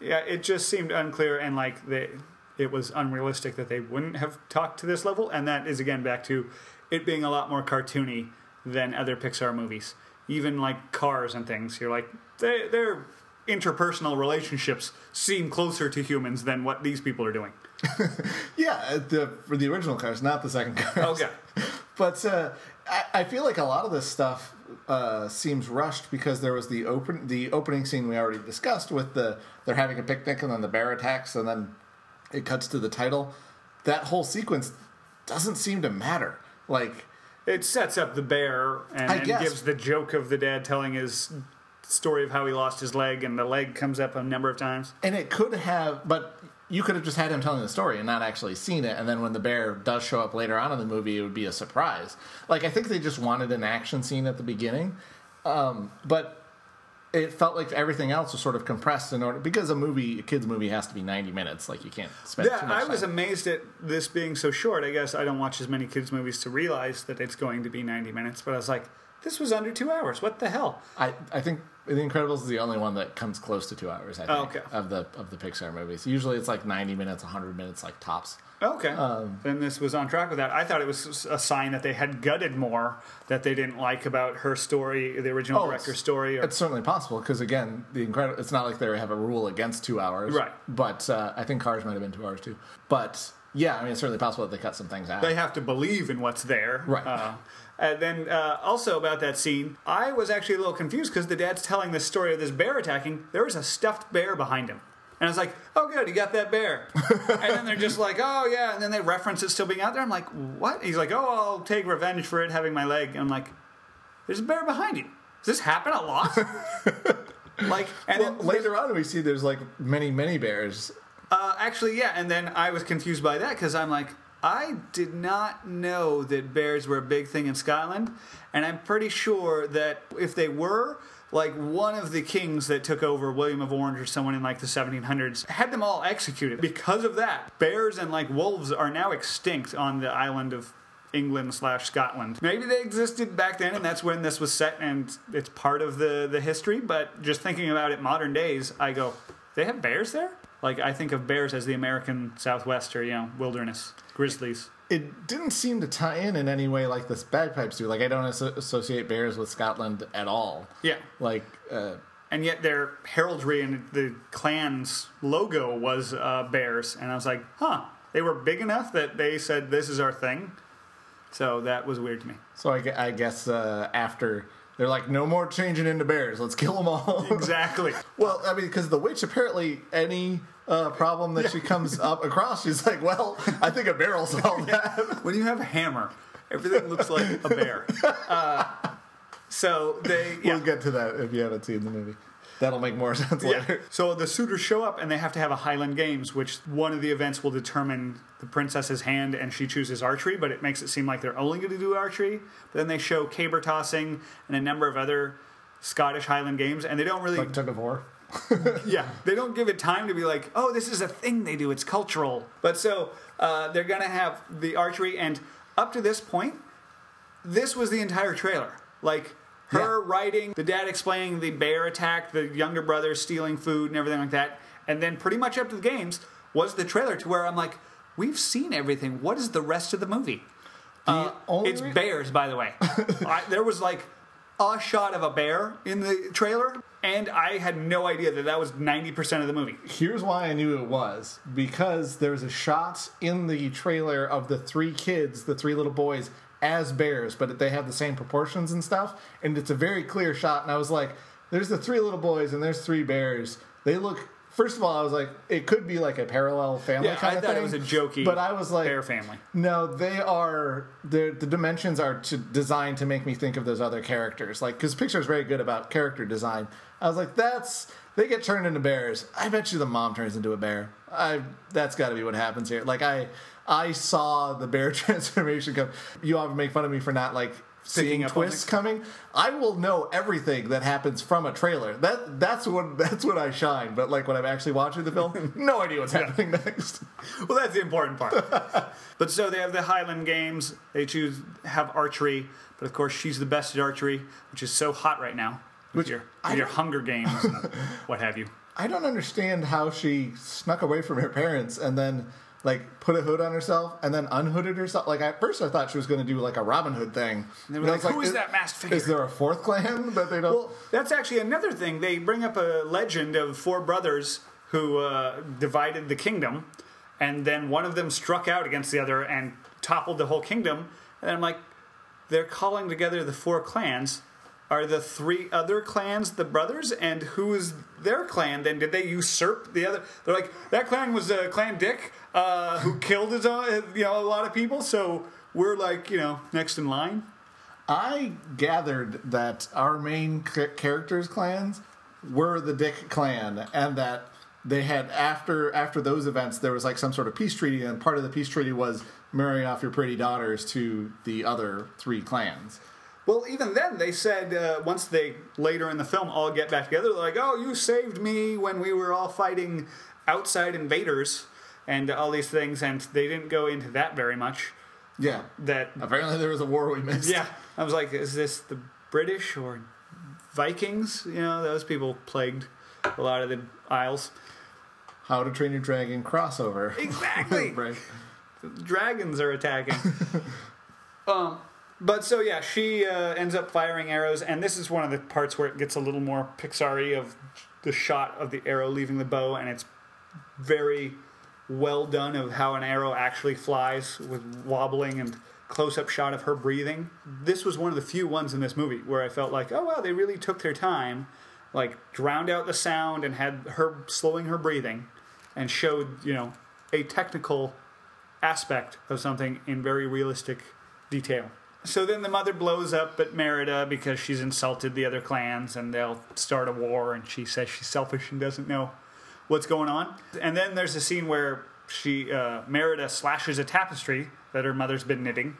Yeah, it just seemed unclear and like they, it was unrealistic that they wouldn't have talked to this level. And that is again back to it being a lot more cartoony than other Pixar movies. Even like cars and things, you're like they, their interpersonal relationships seem closer to humans than what these people are doing. yeah, the for the original cars, not the second cars. Okay. but uh, I, I feel like a lot of this stuff uh, seems rushed because there was the open the opening scene we already discussed with the they're having a picnic and then the bear attacks and then it cuts to the title. That whole sequence doesn't seem to matter. Like It sets up the bear and, and gives the joke of the dad telling his story of how he lost his leg, and the leg comes up a number of times. And it could have, but you could have just had him telling the story and not actually seen it. And then when the bear does show up later on in the movie, it would be a surprise. Like I think they just wanted an action scene at the beginning, um, but it felt like everything else was sort of compressed in order because a movie, a kids movie, has to be ninety minutes. Like you can't spend. Yeah, too much I was time. amazed at this being so short. I guess I don't watch as many kids' movies to realize that it's going to be 90 minutes, but I was like, this was under two hours. What the hell? I, I think The Incredibles is the only one that comes close to two hours. I think Oh, okay. of the of the Pixar movies. Usually it's like ninety minutes, hundred minutes, like tops. Okay. Um, then this was on track with that. I thought it was a sign that they had gutted more that they didn't like about her story, the original Oh, director's story. Or, It's certainly possible because again, the incredible. It's not like they have a rule against two hours, Right. But uh, I think Cars might have been two hours too. But yeah, I mean, it's certainly possible that they cut some things out. they have to believe in what's there. Right. Uh, and then uh, also about that scene, I was actually a little confused because the dad's telling the story of this bear attacking. There was a stuffed bear behind him. And I was like, oh, good, he got that bear. and then they're just like, oh, yeah. And then they reference it still being out there. I'm like, what? He's like, oh, I'll take revenge for it having my leg. And I'm like, there's a bear behind you. Does this happen a lot? like, and well, then later on, we see there's like many, many bears. uh, actually, yeah, and then I was confused by that because I'm like, I did not know that bears were a big thing in Scotland, and I'm pretty sure that if they were, like one of the kings that took over, William of Orange or someone in like the 1700s, had them all executed. Because of that, bears and like wolves are now extinct on the island of England slash Scotland. Maybe they existed back then, and that's when this was set, and it's part of the the history. But just thinking about it, modern days, I go, they have bears there. Like I think of bears as the American Southwest or you know wilderness grizzlies. It didn't seem to tie in in any way like this bagpipes do. Like I don't asso- associate bears with Scotland at all. Yeah, Like uh, and yet their heraldry and the clan's logo was uh, bears, and I was like, huh, they were big enough that they said this is our thing. So that was weird to me. so, I, I guess uh, after they're like, no more changing into bears. Let's kill them all. Exactly. Well, I mean, because the witch apparently any uh, problem that she comes up across, she's like, "Well, I think a will solve that." when you have a hammer, everything looks like a bear. Uh, so they yeah. We'll get to that if you haven't seen the movie. That'll make more sense Yeah. later. So the suitors show up and they have to have a Highland Games, which one of the events will determine the princess's hand and she chooses archery, but it makes it seem like they're only going to do archery. But then they show caber tossing and a number of other Scottish Highland Games, and they don't really Like tug of war. yeah, they don't give it time to be like, oh, this is a thing they do. It's cultural. But so uh, they're going to have the archery, and up to this point, this was the entire trailer. Like her writing, the dad explaining the bear attack, the younger brother stealing food and everything like that, and then pretty much up to the games was the trailer to where I'm like, we've seen everything. What is the rest of the movie? Uh, only it's bears, by the way. I, there was like a shot of a bear in the trailer, and I had no idea that that was 90% of the movie. Here's why I knew it was because there's a shot in the trailer of the three kids, the three little boys, as bears, but they have the same proportions and stuff, and it's a very clear shot. And I was like, "There's the three little boys and there's three bears. They look." First of all, I was like, "It could be like a parallel family Yeah, kind I of thought thing." it was a jokey but I was like, bear family. No, they are the the dimensions are to, designed to make me think of those other characters. Like because Pixar's very good about character design. I was like, that's they get turned into bears. I bet you the mom turns into a bear. I that's got to be what happens here. Like I I saw the bear transformation come. You often make fun of me for not like seeing twists coming. I will know everything that happens from a trailer. That that's what that's when I shine. But like when I'm actually watching the film, no idea what's happening next. Well, that's the important part. but so they have the Highland Games. They choose have archery, but of course she's the best at archery, which is so hot right now with Which your with your Hunger Games and what have you. I don't understand how she snuck away from her parents and then like put a hood on herself and then unhooded herself. Like at first, I thought she was going to do like a Robin Hood thing. And they were like, "Who is that masked figure?" Is there a fourth clan that they don't? Well, that's actually another thing. They bring up a legend of four brothers who uh, divided the kingdom, and then one of them struck out against the other and toppled the whole kingdom. And I'm like, they're calling together the four clans. Are the three other clans the brothers? And who is their clan? Then did they usurp the other? They're like that clan was uh, Clan Dick, uh, who killed his own, you know, a lot of people. So we're like, you know, next in line. I gathered that our main characters' clans were the Dick clan, and that they had after after those events there was like some sort of peace treaty, and part of the peace treaty was marrying off your pretty daughters to the other three clans. Well, even then, they said uh, once they later in the film all get back together, they're like, "Oh, you saved me when we were all fighting outside invaders and all these things," and they didn't go into that very much. Yeah. That Apparently, there was a war we missed. yeah, I was like, "Is this the British or Vikings?" You know, those people plagued a lot of the Isles. How to Train Your Dragon crossover. Exactly. right. dragons are attacking. um, but so yeah, she uh, ends up firing arrows, and this is one of the parts where it gets a little more Pixar-y of the shot of the arrow leaving the bow, and it's very well done of how an arrow actually flies with wobbling and close-up shot of her breathing. This was one of the few ones in this movie where I felt like, oh wow, they really took their time, like drowned out the sound and had her slowing her breathing, and showed you know a technical aspect of something in very realistic detail. So then the mother blows up at Merida because she's insulted the other clans and they'll start a war and she says she's selfish and doesn't know what's going on. And then there's a scene where she uh, Merida slashes a tapestry that her mother's been knitting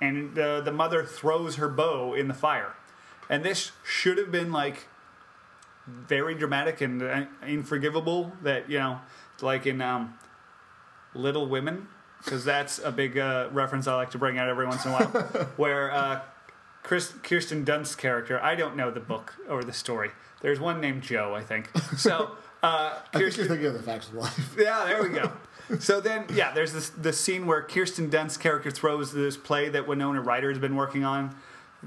and uh, the mother throws her bow in the fire. And this should have been like very dramatic and uh, unforgivable that, you know, like in um, Little Women, because that's a big uh, reference I like to bring out every once in a while, where uh, Chris, Kirsten Dunst's character, I don't know the book or the story. There's one named Jo, I think. So, uh, I think Kirsten, you're thinking of the facts of life. yeah, there we go. So then, yeah, there's this the scene where Kirsten Dunst's character throws this play that Winona Ryder has been working on.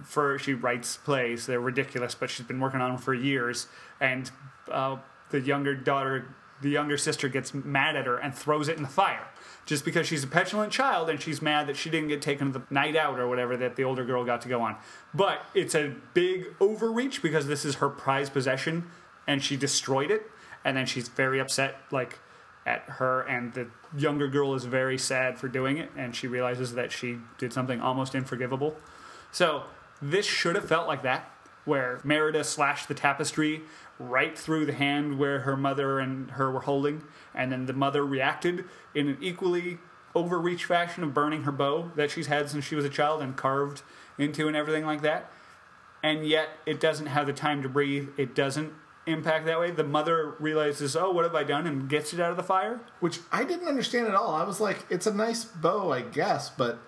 For she writes plays, they're ridiculous, but she's been working on them for years. And uh, the younger daughter, the younger sister, gets mad at her and throws it in the fire, just because she's a petulant child and she's mad that she didn't get taken the night out or whatever that the older girl got to go on. But it's a big overreach because this is her prized possession, and she destroyed it, and then she's very upset, like at her, and the younger girl is very sad for doing it, and she realizes that she did something almost unforgivable. So this should have felt like that, where Merida slashed the tapestry right through the hand where her mother and her were holding, and then the mother reacted in an equally overreach fashion of burning her bow that she's had since she was a child and carved into and everything like that. And yet it doesn't have the time to breathe. It doesn't impact that way. The mother realizes, oh, what have I done? And gets it out of the fire. Which I didn't understand at all. I was like, it's a nice bow, I guess, but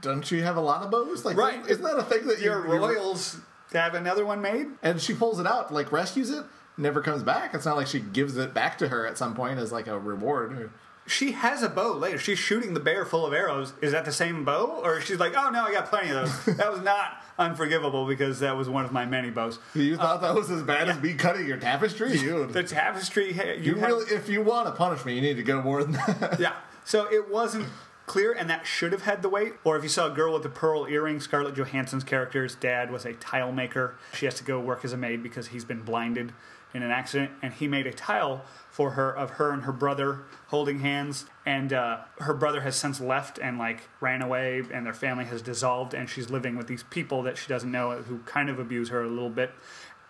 don't you have a lot of bows? Like, Right. Isn't that a thing that Your you, you- royals have another one made. And she pulls it out, like rescues it, never comes back. It's not like she gives it back to her at some point as like a reward. Or, She has a bow later. She's shooting the bear full of arrows. Is that the same bow? Or she's like, oh no, I got plenty of those. that was not unforgivable because that was one of my many bows. you uh, thought that was as bad as me cutting your tapestry? You, The tapestry, you, you have- really, if you want to punish me, you need to go more than that. Yeah. So it wasn't clear, and that should have had the weight. Or if you saw a girl with a pearl earring, Scarlett Johansson's character's dad was a tile maker. She has to go work as a maid because he's been blinded in an accident, and he made a tile for her of her and her brother holding hands. And uh, her brother has since left and like ran away, and their family has dissolved, and she's living with these people that she doesn't know who kind of abuse her a little bit.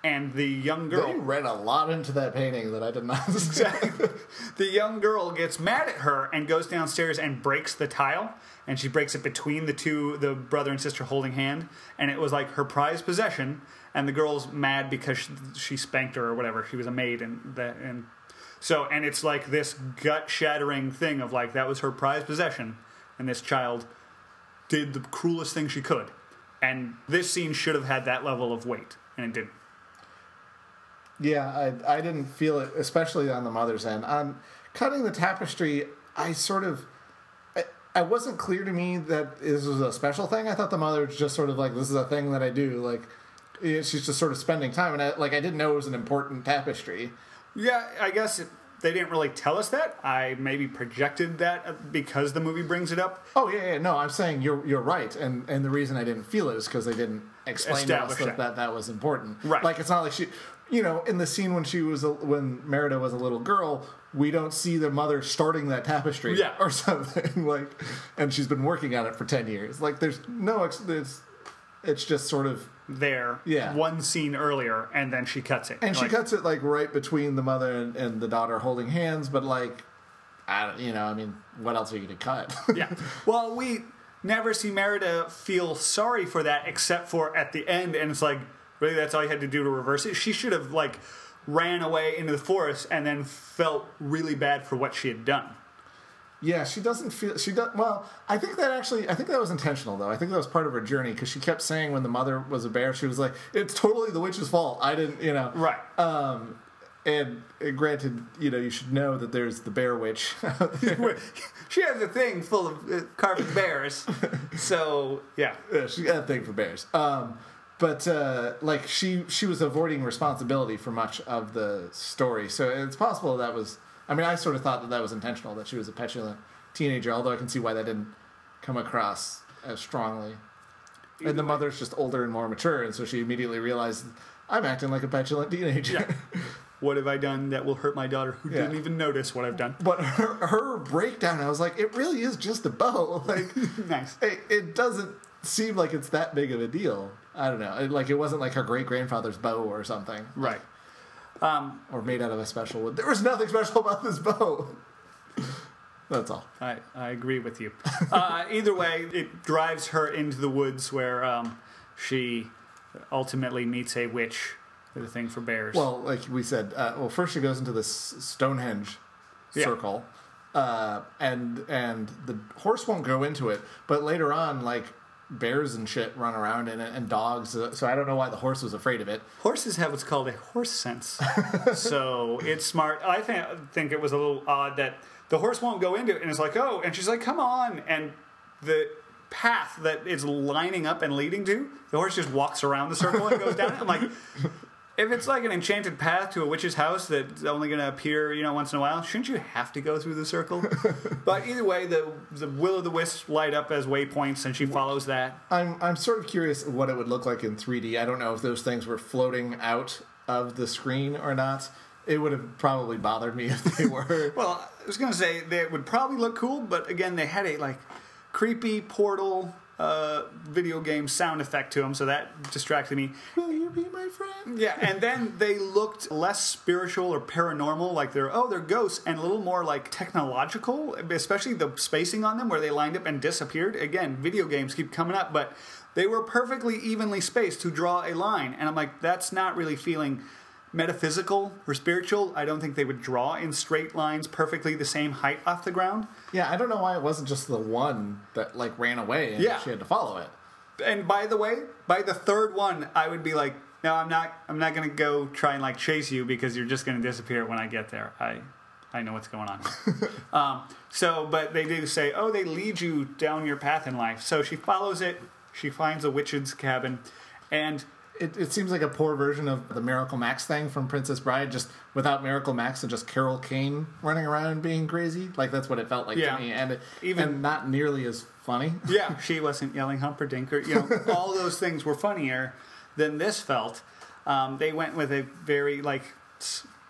And the young girl. They read a lot into that painting that I did not. the young girl gets mad at her and goes downstairs and breaks the tile and she breaks it between the two the brother and sister holding hand and it was like her prized possession and the girl's mad because she, she spanked her or whatever she was a maid and that and so and it's like this gut shattering thing of like that was her prized possession and this child did the cruelest thing she could and this scene should have had that level of weight and it didn't Yeah, I I didn't feel it, especially on the mother's end. On cutting the tapestry, I sort of. I, I wasn't clear to me that this was a special thing. I thought the mother was just sort of like, this is a thing that I do. Like, she's just sort of spending time. And I, like, I didn't know it was an important tapestry. Yeah, I guess it, they didn't really tell us that. I maybe projected that uh, because the movie brings it up. Oh, yeah, yeah. No, I'm saying you're you're right. And, and the reason I didn't feel it is because they didn't explain to us that. that that was important. Right. Like, it's not like she. You know, in the scene when she was a, when Merida was a little girl, we don't see the mother starting that tapestry, Yeah. or something like, and she's been working on it for ten years. Like, there's no, it's, it's just sort of, There, Yeah. one scene earlier, and then she cuts it. and she cuts it like right between the mother and, and the daughter holding hands, but like, I don't, you know, I mean, what else are you gonna cut? yeah. Well, we never see Merida feel sorry for that, except for at the end, and it's like, really, that's all you had to do to reverse it. She should have like ran away into the forest and then felt really bad for what she had done. Yeah, she doesn't feel she does. Well, I think that actually, I think that was intentional though. I think that was part of her journey because she kept saying when the mother was a bear, she was like, "It's totally the witch's fault. I didn't, you know." Right. Um, and, and granted, you know, you should know that there's the bear witch. she has a thing full of uh, carved bears. So yeah, Yeah, she got a thing for bears. Um, but uh, like she she was avoiding responsibility for much of the story, so it's possible that was. I mean, I sort of thought that that was intentional that she was a petulant teenager, although I can see why that didn't come across as strongly. And the mother's just older and more mature, and so she immediately realized I'm acting like a petulant teenager. Yeah. what have I done that will hurt my daughter who Yeah. didn't even notice what I've done? But her, her breakdown, I was like, it really is just a bow. Like, Nice. it, it doesn't seem like it's that big of a deal. I don't know. It, like, it wasn't like her great grandfather's bow or something. Right. Um, Or made out of a special wood. There was nothing special about this bow. That's all. I, I agree with you. Uh, either way, it drives her into the woods where um, she ultimately meets a witch The thing for bears. Well, like we said, uh, well, first she goes into this Stonehenge Yeah. circle, uh, and and the horse won't go into it. But later on, like bears and shit run around in it, and dogs. uh, So I don't know why the horse was afraid of it. Horses have what's called a horse sense, so it's smart. I think think it was a little odd that the horse won't go into it, and it's like, oh, and she's like, come on, and the path that it's lining up and leading to, the horse just walks around the circle and goes down it. I'm like. If it's like an enchanted path to a witch's house that's only going to appear, you know, once in a while, shouldn't you have to go through the circle? but either way, the the will o' the wisps light up as waypoints, and she follows that. I'm I'm sort of curious what it would look like in 3D. I don't know if those things were floating out of the screen or not. It would have probably bothered me if they were. Well, I was going to say they would probably look cool, but again, they had a like creepy portal uh, video game sound effect to them, so that distracted me. Will you be my friend? Yeah, and then they looked less spiritual or paranormal, like they're oh they're ghosts, and a little more like technological, especially the spacing on them where they lined up and disappeared. Again, video games keep coming up, but they were perfectly evenly spaced to draw a line, and I'm like that's not really feeling metaphysical or spiritual. I don't think they would draw in straight lines perfectly the same height off the ground. Yeah, I don't know why it wasn't just the one that like ran away and Yeah. she had to follow it. And by the way, by the third one, I would be like, no, I'm not. I'm not going to go try and like chase you because you're just going to disappear when I get there. I, I know what's going on. um, so, but they do say, oh, they lead you down your path in life. So she follows it. She finds a witch's cabin, and It, it seems like a poor version of the Miracle Max thing from Princess Bride, just without Miracle Max and just Carol Kane running around being crazy. Like that's what it felt like Yeah. to me, and it, Even- and not nearly as funny. yeah, she wasn't yelling Humperdinck or you know all those things were funnier than this felt. Um, they went with a very like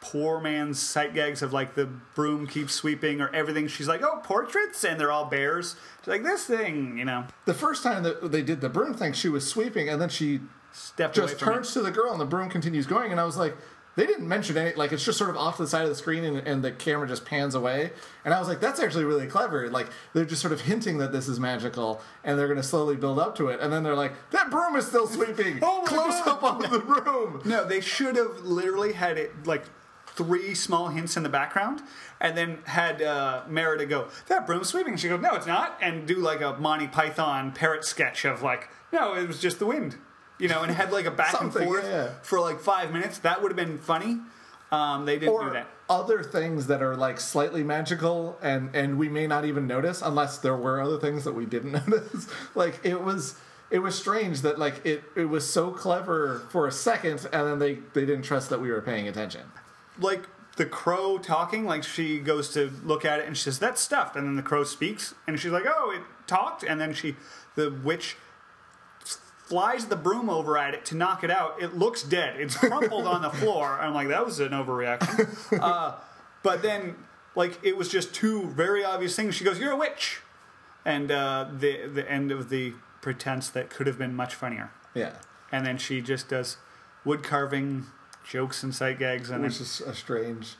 poor man's sight gags of like the broom keeps sweeping or everything. She's like, oh, portraits, and they're all bears. She's like this thing, you know, The first time that they did the broom thing, she was sweeping, and then she stepped away just from turns to the girl, and the broom continues going. And I was like, they didn't mention any. Like it's just sort of off to the side of the screen, and, and the camera just pans away. And I was like, that's actually really clever. Like they're just sort of hinting that this is magical, and they're going to slowly build up to it. And then they're like, that broom is still sweeping. Oh Close God. up on the broom. No, they should have literally had it like three small hints in the background, and then had uh, Merida go, "That broom's sweeping." She goes, "No, it's not," and do like a Monty Python parrot sketch of like, "No, it was just the wind," you know, and had like a back and Something, forth yeah, for like five minutes. That would have been funny. Um, they didn't do Or that. other things that are like slightly magical, and and we may not even notice unless there were other things that we didn't notice. like it was. It was strange that like it, it was so clever for a second, and then they, they didn't trust that we were paying attention. like the crow talking, like she goes to look at it and she says, That's stuffed. And then the crow speaks and she's like, Oh, it talked. And then she, the witch flies the broom over at it to knock it out. It looks dead. It's crumpled on the floor. I'm like, That was an overreaction. Uh, but then, like, it was just two very obvious things. She goes, You're a witch. And uh, the, the end of the pretense that could have been much funnier. Yeah. And then she just does wood carving jokes and sight gags. And then, which is a strange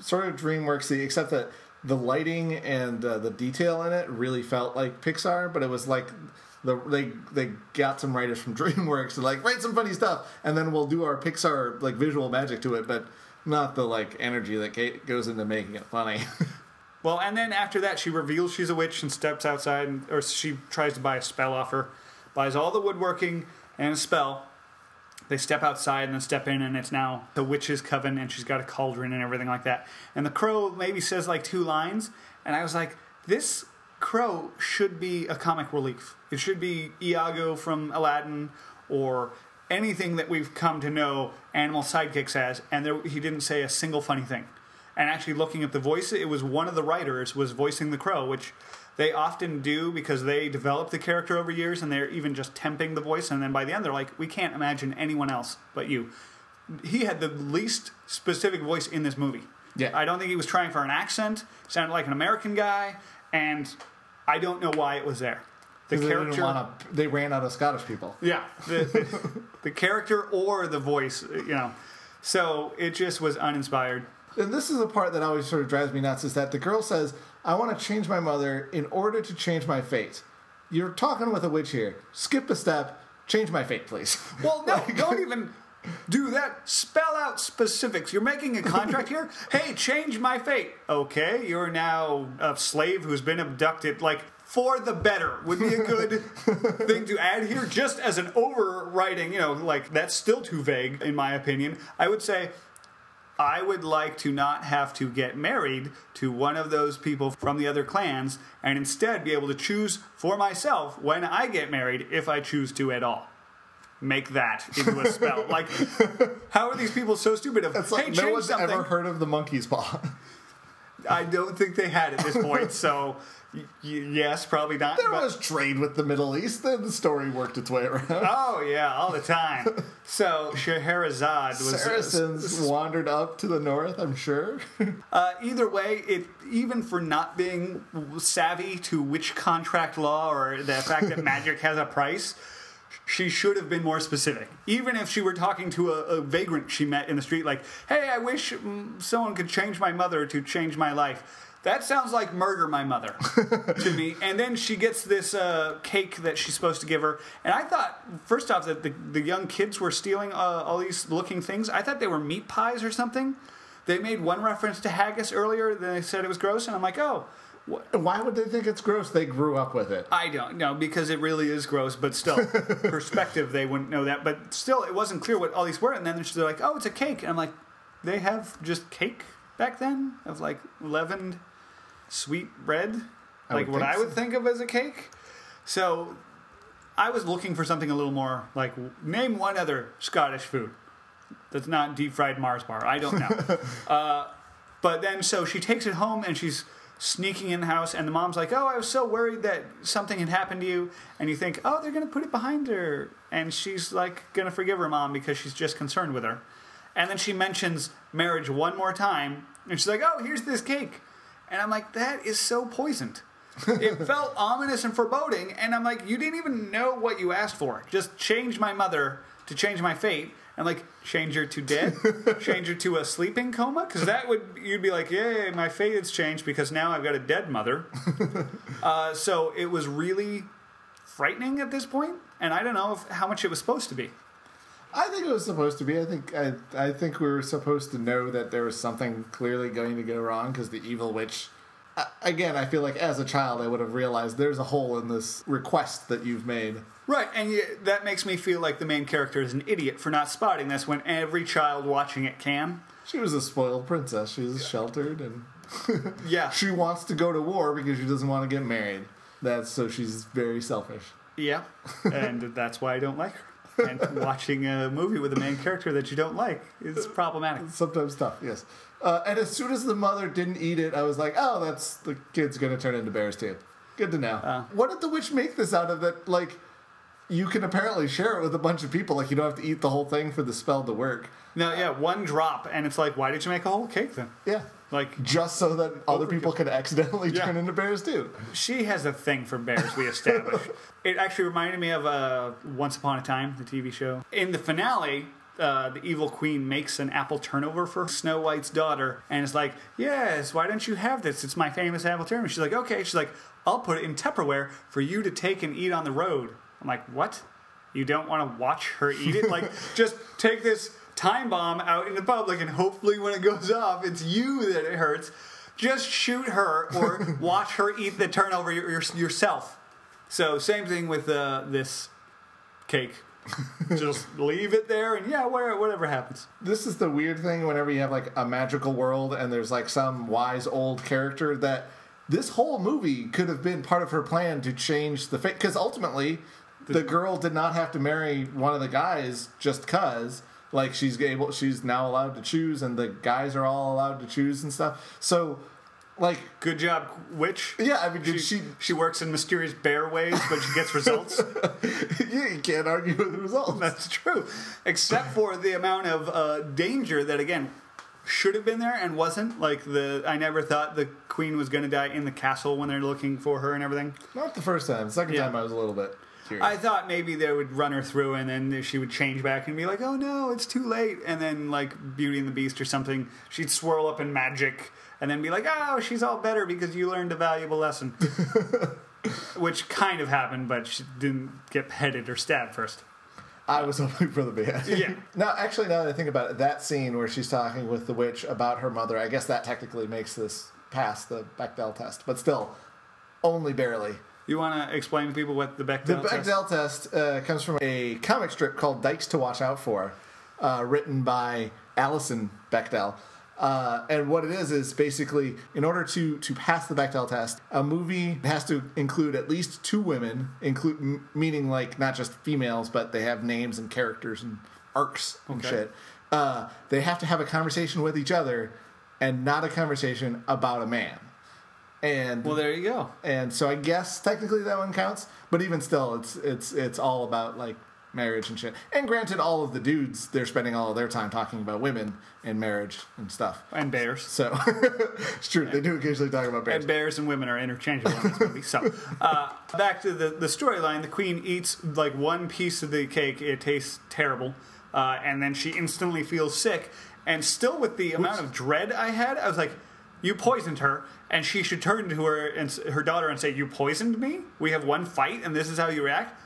sort of DreamWorksy, except that the lighting and uh, the detail in it really felt like Pixar, but it was like the they they got some writers from DreamWorks to like write some funny stuff, and then we'll do our Pixar like visual magic to it, but not the like energy that goes into making it funny. Well, and then after that, she reveals she's a witch and steps outside, and, or she tries to buy a spell off her, buys all the woodworking and a spell. They step outside and then step in, and it's now the witch's coven, and she's got a cauldron and everything like that. And the crow maybe says like two lines, and I was like, this crow should be a comic relief. It should be Iago from Aladdin or anything that we've come to know animal sidekicks as, and there, he didn't say a single funny thing. And actually looking at the voice it was one of the writers was voicing the crow which they often do because they develop the character over years and they're even just temping the voice and then by the end they're like we can't imagine anyone else but you. He had the least specific voice in this movie. Yeah. i don't think he was trying for an accent. Sounded like an american guy and i don't know why it was there the 'Cause they, didn't character wanna, they ran out of Scottish people. yeah, the, the, the character or the voice, you know. So it just was uninspired. And this is the part that always sort of drives me nuts is that the girl says, I want to change my mother in order to change my fate. You're talking with a witch here. Skip a step. Change my fate, please. Well, no, don't even do that. Spell out specifics. You're making a contract here. Hey, change my fate. Okay, you're now a slave who's been abducted. Like for the better would be a good thing to add here. Just as an overriding, you know, like that's still too vague in my opinion. I would say. I would like to not have to get married to one of those people from the other clans and instead be able to choose for myself when I get married if I choose to at all. Make that into a spell. like, how are these people so stupid? Of It's like hey, no one's something. ever heard of the monkey's paw. I don't think they had at this point. so, y- yes, probably not. there but- was trade with the Middle East. Then the story worked its way around. Oh yeah, all the time. So Scheherazade was Saracens wandered up to the north, I'm sure. Uh, either way, it even for not being savvy to which contract law or the fact that magic has a price, she should have been more specific. Even if she were talking to a, a vagrant she met in the street, like, "Hey, I wish mm, someone could change my mother to change my life." That sounds like murder my mother to me. And then she gets this uh, cake that she's supposed to give her. And I thought, first off, that the, the young kids were stealing uh, all these looking things. I thought they were meat pies or something. They made one reference to haggis earlier. Then they said it was gross. And I'm like, oh? Why would they think it's gross? They grew up with it. I don't know because it really is gross, but still, perspective, they wouldn't know that. But still, it wasn't clear what all these were. And then they're like, oh, it's a cake. And I'm like, they have just cake back then of like leavened sweet bread, I like what I would so. think of as a cake. So I was looking for something a little more like name one other Scottish food that's not deep fried Mars bar. I don't know. uh, but then so she takes it home and she's sneaking in the house and the mom's like, "Oh, I was so worried that something had happened to you." And you think, "Oh, they're going to put it behind her." And she's like going to forgive her mom because she's just concerned with her. And then she mentions marriage one more time and she's like, "Oh, here's this cake." And I'm like, "That is so poisoned." it felt ominous and foreboding and I'm like, "You didn't even know what you asked for. Just change my mother to change my fate." And like change her to dead, change her to a sleeping coma, because that would you'd be like, yay, my fate has changed because now I've got a dead mother. uh, so it was really frightening at this point, and I don't know if, how much it was supposed to be. I think it was supposed to be. I think I, I think we were supposed to know that there was something clearly going to go wrong because the evil witch. Again, I feel like as a child, I would have realized there's a hole in this request that you've made. Right, and yet that makes me feel like the main character is an idiot for not spotting this when every child watching it can. She was a spoiled princess. She was sheltered, and Yeah, she wants to go to war because she doesn't want to get married. That's so she's very selfish. yeah, and that's why I don't like her. And watching a movie with a main character that you don't like is problematic. Sometimes tough, yes. Uh, and as soon as the mother didn't eat it, I was like, "Oh, that's the kid's going to turn into bears too." Good to know. Uh. what did the witch make this out of? That like you can apparently share it with a bunch of people. Like you don't have to eat the whole thing for the spell to work. No, yeah, one drop, and it's like, why did you make a whole cake then? Yeah, Like, just so that other people could accidentally Yeah. turn into bears too. she has a thing for bears, we established. it actually reminded me of uh, Once Upon a Time, the TV show. In the finale, uh, the evil queen makes an apple turnover for Snow White's daughter, and it's like, yes, why don't you have this? It's my famous apple turnover. She's like, okay. She's like, I'll put it in Tupperware for you to take and eat on the road. I'm like, what? You don't want to watch her eat it? Like, just take this time bomb out into public, and hopefully, when it goes off, it's you that it hurts. Just shoot her or watch her eat the turnover your, your, yourself. So, same thing with uh, this cake. Just leave it there, and yeah, whatever, whatever happens. This is the weird thing whenever you have like a magical world and there's like some wise old character that this whole movie could have been part of her plan to change the fate because ultimately the girl did not have to marry one of the guys just cuz like she's able she's now allowed to choose and the guys are all allowed to choose and stuff. So like Good job, witch. yeah, I mean She, she she works in mysterious bear ways, but she gets results. yeah, you can't argue with the results. That's true. Except for the amount of uh, danger that, again, should have been there and wasn't. Like, the I never thought the queen was going to die in the castle when they're looking for her and everything. Not the first time. The second Yeah. time I was a little bit curious. I thought maybe they would run her through and then she would change back and be like, oh no, it's too late. And then, like, Beauty and the Beast or something, she'd swirl up in magic and then be like, oh, she's all better because you learned a valuable lesson. Which kind of happened, but she didn't get petted or stabbed first. I was hoping for the bad. Yeah. no, actually, now that I think about it, that scene where she's talking with the witch about her mother, I guess that technically makes this pass the Bechdel test, but still, only barely. You want to explain to people what the Bechdel The test- The Bechdel test uh, comes from a comic strip called Dykes to Watch Out For, uh, written by Alison Bechdel. Uh, and what it is is basically, in order to to pass the Bechdel test, a movie has to include at least two women, include m- meaning like not just females, but they have names and characters and arcs and Okay. shit. Uh, they have to have a conversation with each other, and not a conversation about a man. And Well, there you go. and so I guess technically that one counts, but even still, it's it's it's all about like marriage and shit. And granted, all of the dudes they're spending all of their time talking about women and marriage and stuff. And bears. So it's true they do occasionally talk about bears. And bears and women are interchangeable in this movie. So, uh, back to the, the storyline. The queen eats like one piece of the cake. It tastes terrible. Uh, and then she instantly feels sick. And still, with the amount of dread I had, I was like, you poisoned her, and she should turn to her and her daughter and say, "You poisoned me. We have one fight, and this is how you react."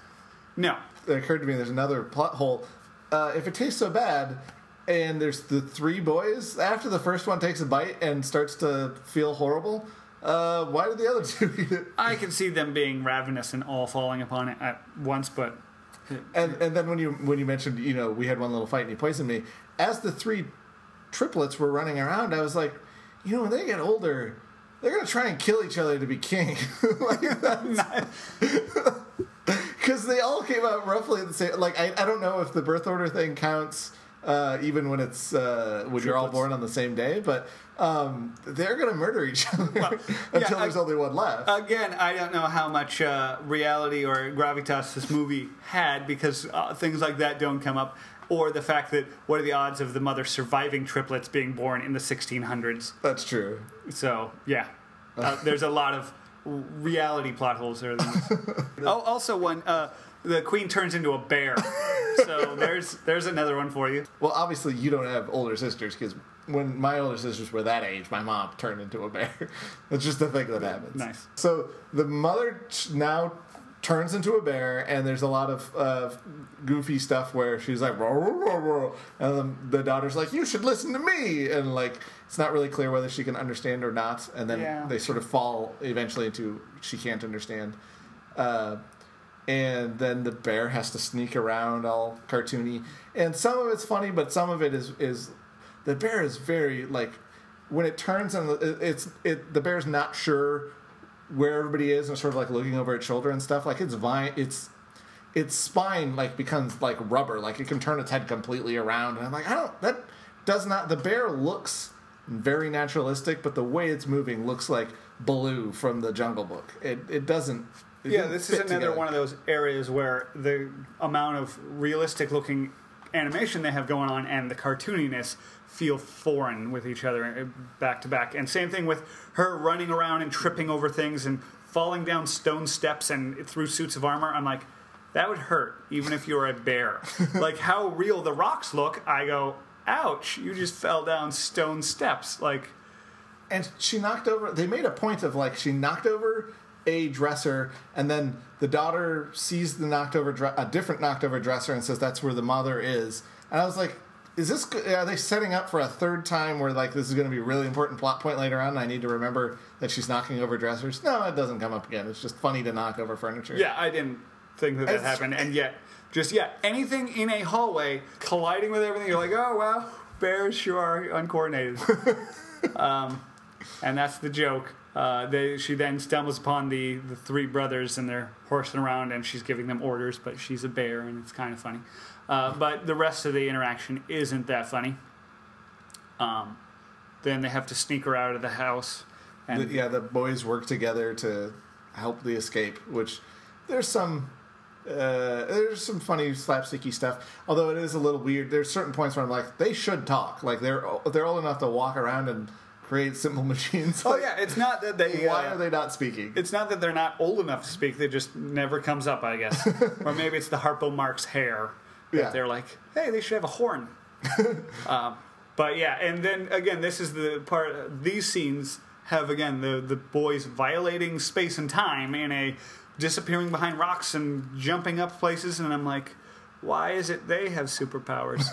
No, it occurred to me there's another plot hole. Uh, if it tastes so bad, and there's the three boys after the first one takes a bite and starts to feel horrible, uh, why did the other two eat it? I can see them being ravenous and all falling upon it at once, but And and then when you when you mentioned you know we had one little fight and he poisoned me, as the three triplets were running around, I was like, you know when they get older. They're gonna try and kill each other to be king, like because they all came out roughly the same. Like I, I don't know if the birth order thing counts, uh, even when it's uh, when you're all born on the same day. But um, they're gonna murder each other until I- there's only one left. Again, I don't know how much uh, reality or gravitas this movie had because uh, things like that don't come up, or the fact that what are the odds of the mother surviving triplets being born in the 1600s? That's true. So yeah, uh, there's a lot of reality plot holes there. oh, also one, uh, the queen turns into a bear. So there's there's another one for you. Well, obviously you don't have older sisters because when my older sisters were that age, my mom turned into a bear. That's just the thing that happens. Nice. So the mother t- now turns into a bear, and there's a lot of uh, goofy stuff where she's like, "Roar, roar, roar, roar," and then the daughter's like, "You should listen to me," and like it's not really clear whether she can understand or not, and then Yeah. they sort of fall eventually into she can't understand. Uh, and then the bear has to sneak around all cartoony and some of it's funny but some of it is is the bear is very like when it turns and it's it the bear's not sure where everybody is and sort of like looking over its shoulder and stuff like its vine its its spine like becomes like rubber like it can turn its head completely around and i'm like i don't that does not the bear looks very naturalistic but the way it's moving looks like baloo from the jungle book it, it doesn't it Yeah, this is another together. one of those areas where the amount of realistic looking animation they have going on and the cartooniness feel foreign with each other uh, back to back. And same thing with her running around and tripping over things and falling down stone steps and through suits of armor. I'm like, that would hurt even if you were a bear. like how real the rocks look, I go, ouch, you just fell down stone steps. Like, and she knocked over they made a point of like she knocked over a dresser and then the daughter sees the knocked over dre- a different knocked over dresser and says that's where the mother is. And i was like is this are they setting up for a third time where like this is going to be a really important plot point later on and i need to remember that she's knocking over dressers? No it doesn't come up again. It's just funny to knock over furniture. Yeah, I didn't think that that It's- happened, and yet, just yeah, anything in a hallway colliding with everything, you're like, oh well, bears sure are uncoordinated. um, and that's the joke. Uh, they, she then stumbles upon the, the three brothers, and they're horsing around, and she's giving them orders, but she's a bear, and it's kind of funny. Uh, but the rest of the interaction isn't that funny. Um, then they have to sneak her out of the house, and The- yeah, the boys work together to help the escape. Which there's some uh, there's some funny slapsticky stuff. Although it is a little weird. There's certain points where I'm like, they should talk. Like they're they're old enough to walk around and create simple machines. oh Like, yeah, it's not that they. why uh, are they not speaking? It's not that they're not old enough to speak; they just never comes up, I guess. or maybe it's the Harpo Marx hair. that Yeah. they're like, hey, they should have a horn. um, but yeah, and then again, this is the part. These scenes have again the the boys violating space and time in a disappearing behind rocks and jumping up places, and I'm like, why is it they have superpowers,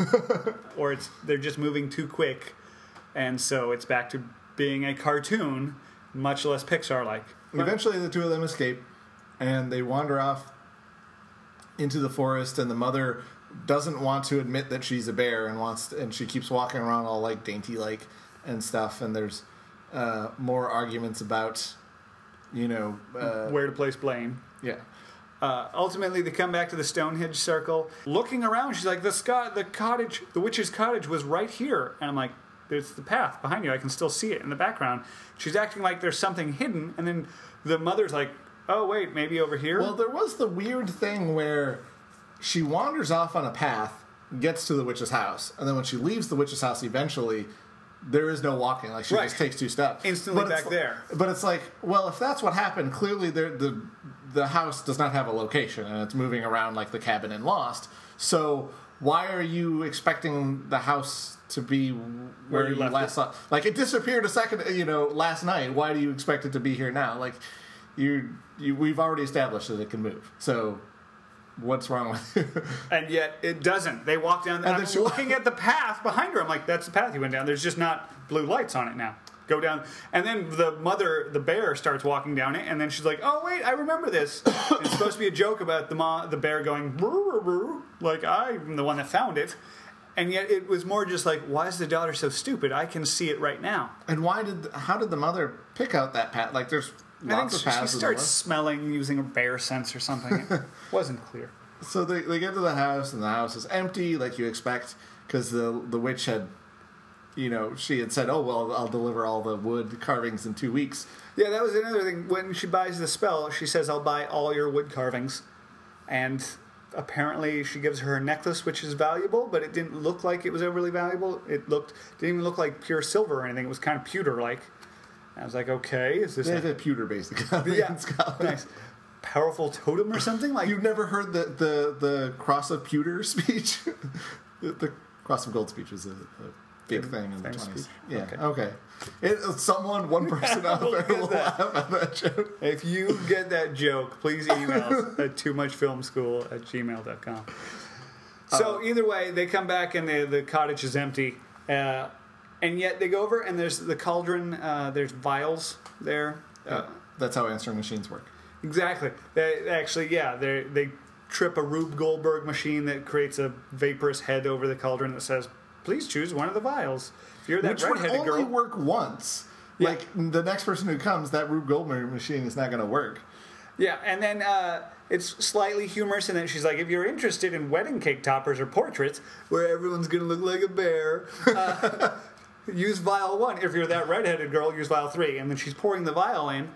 or it's they're just moving too quick, and so it's back to being a cartoon, much less Pixar like. Eventually, the two of them escape, and they wander off into the forest. And the mother doesn't want to admit that she's a bear, and wants, and she keeps walking around all like dainty like and stuff. And there's uh, more arguments about, you know, uh, where to place blame. yeah. Uh, ultimately, they come back to the Stonehenge circle. Looking around, she's like, "The sco- the cottage, the witch's cottage, was right here." And I'm like, "There's the path behind you. I can still see it in the background." She's acting like there's something hidden, and then the mother's like, "Oh wait, maybe over here." Well, there was the weird thing where she wanders off on a path, gets to the witch's house, and then when she leaves the witch's house, eventually there is no walking. Like she Right. just takes two steps, Instantly But back there. But it's like, well, if that's what happened, clearly the the house does not have a location, and it's moving around like the cabin in Lost. So why are you expecting the house to be where, you you, left last it. saw? Like it disappeared a second, you know, last night. Why do you expect it to be here now? Like you, you we've already established that it can move. So what's wrong with you? and yet it doesn't. They walk down. And And I'm looking at the path behind her. I'm like, that's the path you went down. There's just not blue lights on it now. Go down, and then the mother, the bear, starts walking down it, and then she's like, "Oh wait, I remember this. it's supposed to be a joke about the ma- the bear going "Brr, brr, brr," like I'm the one that found it." And yet it was more just like, why is the daughter so stupid? I can see it right now. and why did? How did the mother pick out that path? Like there's I think lots she the starts smelling using a bear sense or something. It wasn't clear. So they, they get to the house, and the house is empty, like you expect, because the the witch had, you know, she had said, "Oh well, I'll deliver all the wood carvings in two weeks." Yeah, that was another thing. When she buys the spell, she says, "I'll buy all your wood carvings," and apparently she gives her a necklace, which is valuable, but it didn't look like it was overly valuable. It looked didn't even look like pure silver or anything. It was kind of pewter like. I was like, okay, is this They a, pewter based economy yeah, in Scotland. nice, powerful totem or something like? You've never heard the, the, the cross of pewter speech? the, the cross of gold speech was a, a big thing in the twenties. Yeah. Okay. Okay. It, someone, one person out there will laugh at that joke. If you get that joke, please email us at too much film school at gmail.com. So either way, they come back and the, the cottage is empty. Uh, and yet they go over and there's the cauldron, uh, there's vials there. Uh, That's how answering machines work. exactly. They actually, yeah, they they trip a Rube Goldberg machine that creates a vaporous head over the cauldron that says, "Please choose one of the vials." If you're that Which would only girl, work once. Yeah. Like the next person who comes, that Rube Goldberg machine is not going to work. Yeah, and then uh, it's slightly humorous, and then she's like, "If you're interested in wedding cake toppers or portraits where everyone's gonna look like a bear, uh, use vial one. If you're that redheaded girl, use vial three. And then she's pouring the vial in.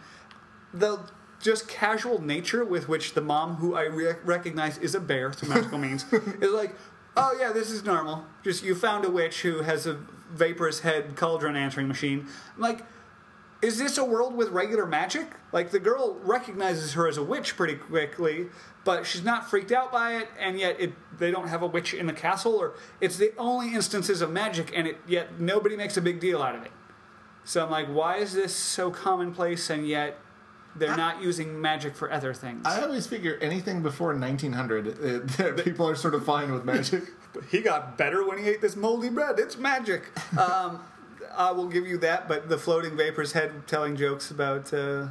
The just casual nature with which the mom, who I re- recognize is a bear through magical means, is like, "Oh yeah, this is normal. Just you found a witch who has a vaporous head cauldron answering machine." I'm like is this a world with regular magic? Like the girl recognizes her as a witch pretty quickly, but she's not freaked out by it, and yet it, they don't have a witch in the castle, or it's the only instances of magic, and it yet nobody makes a big deal out of it. So I'm like, why is this so commonplace, and yet they're not using magic for other things? I always figure anything before 1900, it, that people are sort of fine with magic. But he got better when he ate this moldy bread. It's magic. Um, I will give you that, but the floating vapor's head telling jokes about uh,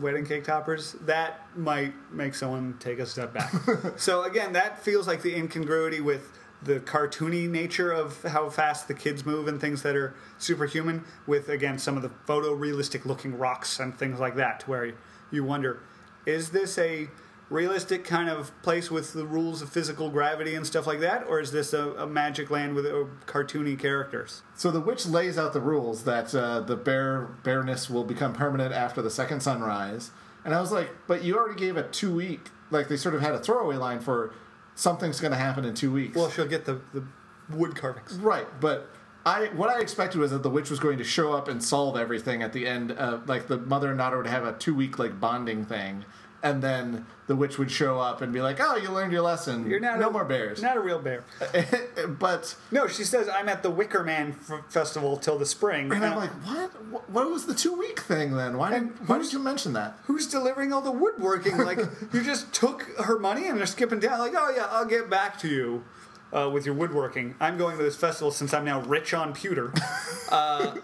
wedding cake toppers, that might make someone take a step back. so again, that feels like the incongruity with the cartoony nature of how fast the kids move and things that are superhuman with again some of the photorealistic looking rocks and things like that to where you wonder is this a realistic kind of place with the rules of physical gravity and stuff like that or is this a, a magic land with uh, cartoony characters So the witch lays out the rules that uh, the bear bareness will become permanent after the second sunrise. And I was like, but you already gave a two week, like they sort of had a throwaway line for something's going to happen in two weeks. well she'll get the, the wood carvings right, but I what I expected was that the witch was going to show up and solve everything at the end. Uh, like the mother and daughter would have a two week like bonding thing. And then the witch would show up and be like, "Oh, you learned your lesson. you're not no a, more bears." not a real bear but no she says i'm at the wicker man f- festival till the spring And I'm like, what? What- was the two week thing then? Why did And Why did you mention that? who's delivering all the woodworking? Like you just took her money and they're skipping down. Like, oh yeah, I'll get back to you uh, with your woodworking. I'm going to this festival since I'm now rich on pewter. Uh,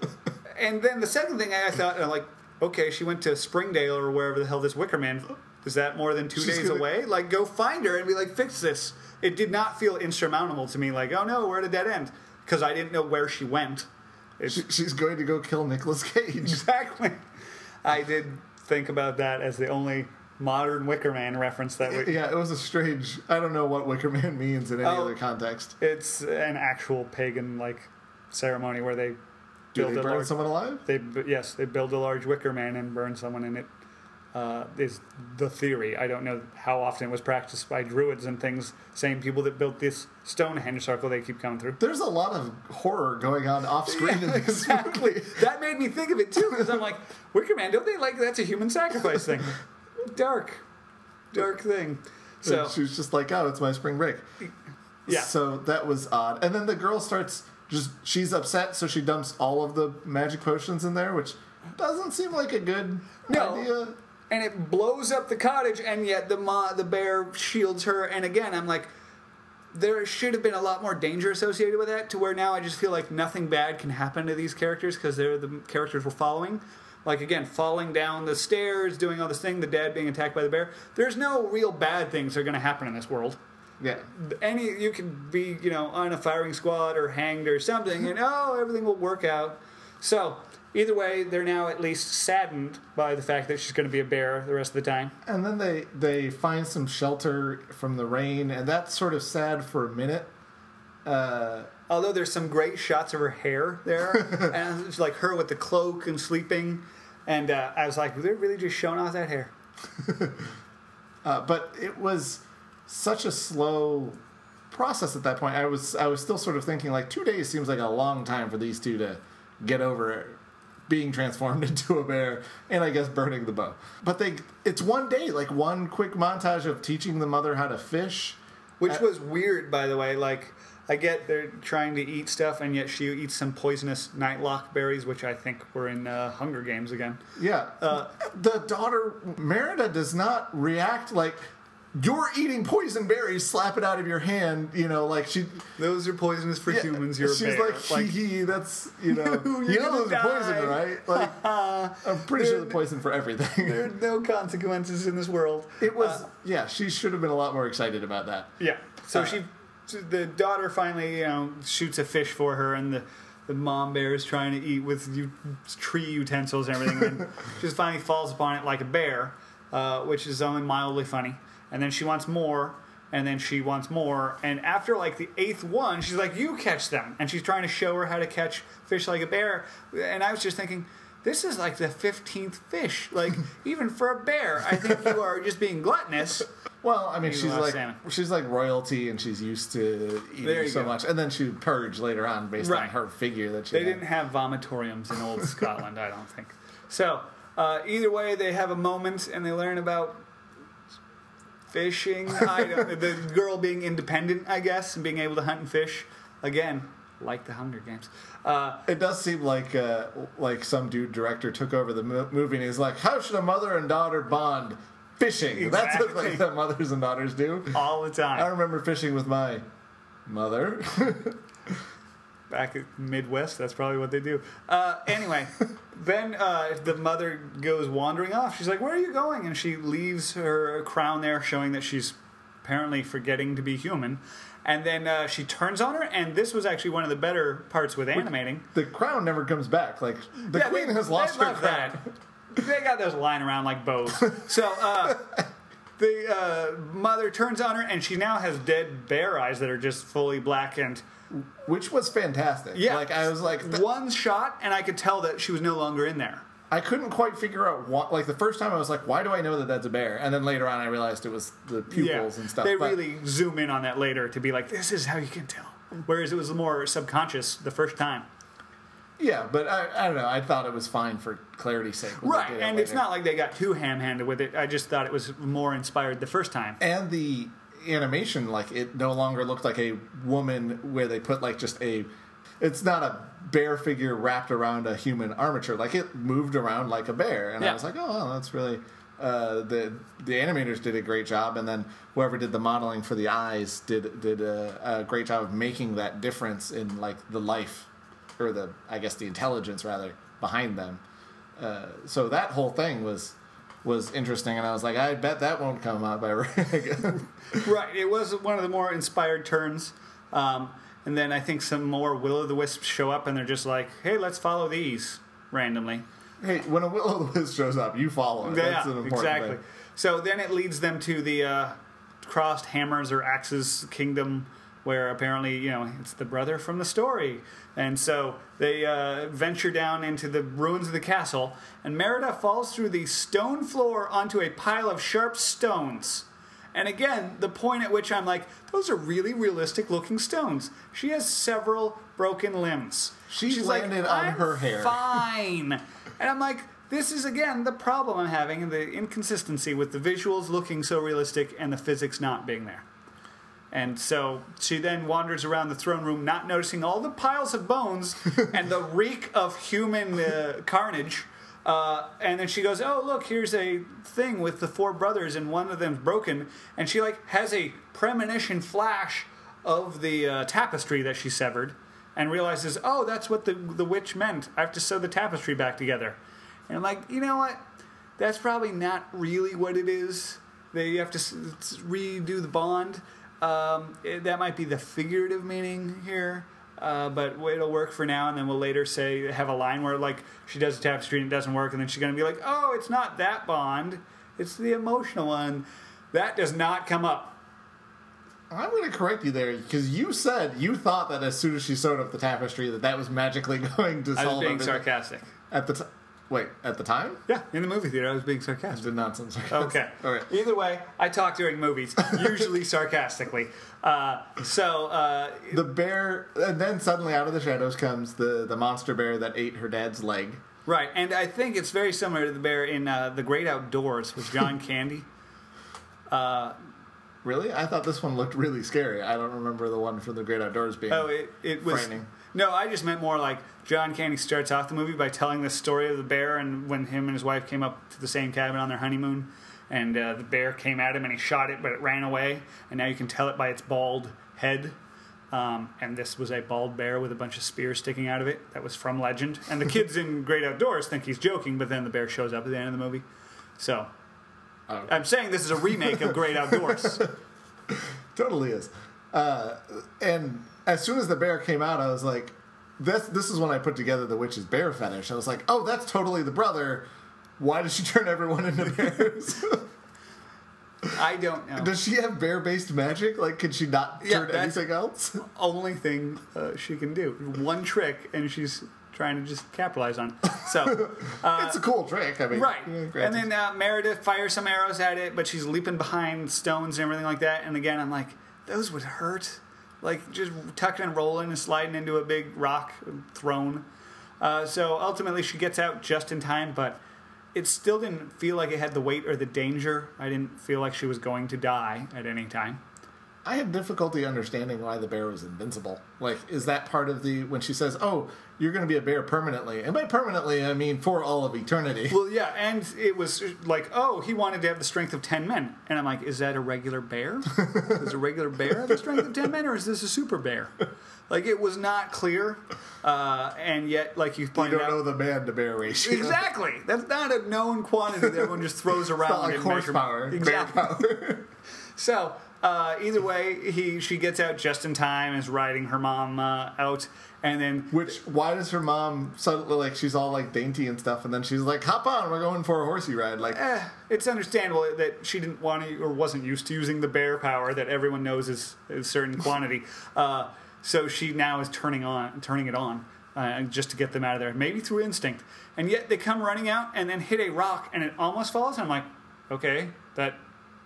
and then the second thing I thought, and I'm like, okay, she went to Springdale or wherever the hell this Wicker Man. Is that more than two She's days gonna- away? Like, go find her and be like, fix this. It did not feel insurmountable to me. Like, oh no, we're at a dead end because I didn't know where she went. It's, She, she's going to go kill Nicolas Cage. Exactly. I did think about that as the only modern Wicker Man reference that we. Yeah, it was a strange. I don't know what Wicker Man means in any Oh. other context. It's an actual pagan like ceremony where they Do build they a burn large. someone alive? They yes, they build a large Wicker Man and burn someone in it. Uh, is the theory. I don't know how often it was practiced by druids and things. Same people that built this Stonehenge circle they keep coming through. There's a lot of horror going on off screen in this exactly. movie. that made me think of it too because I'm like, Wicker Man, don't they like that's a human sacrifice thing? Dark, dark thing. So So she was just like, "Oh, it's my spring break." Yeah. So that was odd. And then the girl starts just she's upset, so she dumps all of the magic potions in there, which doesn't seem like a good No. idea. and it blows up the cottage, and yet the ma- the bear shields her. And again, I'm like, there should have been a lot more danger associated with that. To where now I just feel like nothing bad can happen to these characters because they're the characters we're following. Like again, falling down the stairs, doing all this thing, the dad being attacked by the bear. There's no real bad things that are going to happen in this world. Yeah. Any you can be, you know, on a firing squad or hanged or something, and oh, everything will work out. So either way, they're now at least saddened by the fact that she's going to be a bear the rest of the time. And then they they find some shelter from the rain, and that's sort of sad for a minute. Uh, Although there's some great shots of her hair there, and it's like her with the cloak and sleeping, and uh, I was like, they're really just showing off that hair. uh, but it was such a slow process at that point. I was I was still sort of thinking like two days seems like a long time for these two to get over being transformed into a bear and I guess burning the bow. But they it's one day, like one quick montage of teaching the mother how to fish. Which Uh, was weird, by the way. Like, I get they're trying to eat stuff, and yet she eats some poisonous nightlock berries, which I think were in uh, Hunger Games again. Yeah. Uh, the daughter Merida does not react like you're eating poison berries, slap it out of your hand, you know, like she Those are poisonous for Yeah, humans. You're a bear. she's bear. like, hee hee, that's you know, you know those are poison, right? Like, I'm pretty sure they're poison for everything. there are no consequences in this world. It was, Uh, yeah. She should have been a lot more excited about that. yeah. So Uh, she, the daughter finally, you know, shoots a fish for her, and the the mom bear is trying to eat with u- tree utensils and everything. and she just finally falls upon it like a bear, uh, which is only mildly funny. And then she wants more, and then she wants more. And after like the eighth one, she's like, "You catch them," and she's trying to show her how to catch fish like a bear. And I was just thinking. This is like the fifteenth fish. Like even for a bear, I think you are just being gluttonous. Well, I mean, she's like salmon. she's like royalty, and she's used to eating so go. much. And then she purged later on based on her figure that she. They had. didn't have vomitoriums in old Scotland, I don't think. So, uh, either way, they have a moment and they learn about fishing. I don't, the girl being independent, I guess, and being able to hunt and fish. Again, like the Hunger Games. Uh, It does seem like uh, like some dude director took over the mo- movie and he's like, "How should a mother and daughter bond? Fishing. That's what Exactly. like, that mothers and daughters do." all the time." I remember fishing with my mother. Back at Midwest, that's probably what they do. Uh, anyway, then uh, the mother goes wandering off. She's like, Where are you going? And she leaves her crown there, showing that she's apparently forgetting to be human. And then uh, she turns on her, and this was actually one of the better parts with animating. the crown never comes back. Like the Yeah, queen they- has lost her crown. that. They got those lying around like bows. So uh, the uh, mother turns on her, and she now has dead bear eyes that are just fully blackened. Which was fantastic. Yeah, like I was like, th- one shot, and I could tell that she was no longer in there. I couldn't quite figure out what. Like the first time, I was like, why do I know that that's a bear? And then later on, I realized it was the pupils and stuff. They But- really zoom in on that later to be like, this is how you can tell. Whereas it was more subconscious the first time. yeah, but I, I don't know. I thought it was fine for clarity's sake. Right, and it's not like they got too ham handed with it. I just thought it was more inspired the first time. and the animation like it no longer looked like a woman where they put like just a it's not a bear figure wrapped around a human armature. Like it moved around like a bear. And i was like oh well, that's really uh, the the animators did a great job. And then whoever did the modeling for the eyes did did a, a great job of making that difference in like the life or the i guess the intelligence rather behind them. Uh, so that whole thing was was interesting and i was like i bet that won't come out by Right, it was one of the more inspired turns. Um, and then I think some more Will o' the Wisps show up and they're just like, hey, let's follow these randomly. Hey, when a will o' the wisp shows up, you follow it. That's an yeah, important exactly. thing. So then it leads them to the uh, crossed hammers or axes kingdom, where apparently you know it's the brother from the story, and so they uh, venture down into the ruins of the castle, and Merida falls through the stone floor onto a pile of sharp stones. And again, the point at which I'm like, those are really realistic looking stones. She has several broken limbs. She She's landed like, on "I'm her hair." Fine. And I'm like, this is again the problem I'm having the inconsistency with the visuals looking so realistic and the physics not being there. And so she then wanders around the throne room, not noticing all the piles of bones and the reek of human uh, carnage. Uh, and then she goes, "Oh, look, here's a thing with the four brothers, and one of them's broken." And she like has a premonition flash of the uh, tapestry that she severed, and realizes, "Oh, that's what the the witch meant. I have to sew the tapestry back together." And I'm like, you know what? That's probably not really what it is. They have to s- redo the bond. Um, it- that might be the figurative meaning here. Uh, but it'll work for now, and then we'll later say have a line where like she does the tapestry and it doesn't work, and then she's gonna be like, "Oh, it's not that bond, it's the emotional one." That does not come up. I'm going to correct you there because you said you thought that as soon as she sewed up the tapestry that that was magically going to solve. It. I was being everything. sarcastic. At the time, wait, at the time, Yeah, in the movie theater, I was being sarcastic. did not sound sarcastic. Okay. All right. Either way, I talk during movies, usually sarcastically. Uh, so uh, The bear, and then suddenly out of the shadows comes the the monster bear that ate her dad's leg. right, and I think it's very similar to the bear in uh, The Great Outdoors with John Candy. Really? I thought this one looked really scary. I don't remember the one from the Great Outdoors being. Oh, it, it was. Frightening. No, I just meant more like John Candy starts off the movie by telling the story of the bear and when him and his wife came up to the same cabin on their honeymoon, and uh, the bear came at him and he shot it, but it ran away, and now you can tell it by its bald head. Um, and this was a bald bear with a bunch of spears sticking out of it. That was from legend. And the kids in Great Outdoors think he's joking, but then the bear shows up at the end of the movie. So Oh. I'm saying this is a remake of Great Outdoors. Totally is. Uh, and as soon as the bear came out, I was like, "This this is when I put together the witch's bear fetish." I was like, "Oh, that's totally the brother." Why does she turn everyone into bears? I don't know. does she have bear-based magic? Like, can she not Yeah, turn anything else? only thing uh, she can do. One trick, and she's trying to just capitalize on. it. So, it's a cool trick. I mean, right. yeah, And then uh, Meredith fires some arrows at it, but she's leaping behind stones and everything like that. And again, I'm like, those would hurt. Like just tucking and rolling and sliding into a big rock throne. Uh, so ultimately, she gets out just in time, but it still didn't feel like it had the weight or the danger. I didn't feel like she was going to die at any time. I had difficulty understanding why the bear was invincible. Like, is that part of the when she says, "Oh, you're going to be a bear permanently," and by permanently I mean for all of eternity? Well, yeah, and it was like, oh, he wanted to have the strength of 10 men. And I'm like, is that a regular bear? is a regular bear have the strength of 10 men, or is this a super bear? Like, it was not clear. Uh, and yet, like you you don't out. know the man to bear ratio. Exactly. That's not a known quantity that everyone just throws around. It's not like horsepower. Exactly. So uh, either way, he she gets out just in time, is riding her mom uh, out, and then Which why does her mom suddenly like she's all like dainty and stuff, and then she's like, "Hop on, we're going for a horsey ride." Like, eh, it's understandable that she didn't want to or wasn't used to using the bear power that everyone knows is a certain quantity. Uh, so she now is turning on, turning it on, uh, just to get them out of there, maybe through instinct. And yet they come running out and then hit a rock, and it almost falls. And I'm like, okay, that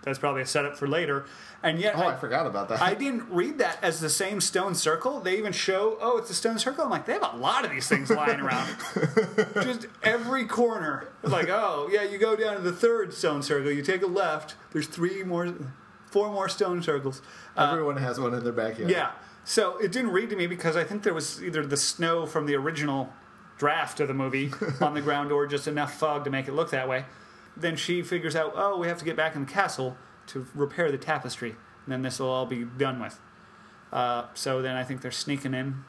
that's probably a setup for later. And yet, oh, I, I forgot about that. I didn't read that as the same stone circle. They even show, oh, it's a stone circle. I'm like, they have a lot of these things lying around. Just every corner. Like, oh, yeah, you go down to the third stone circle, you take a left, there's three more, four more stone circles. Uh, Everyone has one in their backyard. yeah. So it didn't read to me because I think there was either the snow from the original draft of the movie on the ground or just enough fog to make it look that way. Then she figures out, oh, we have to get back in the castle to repair the tapestry. And then this will all be done with. Uh, so then I think they're sneaking in.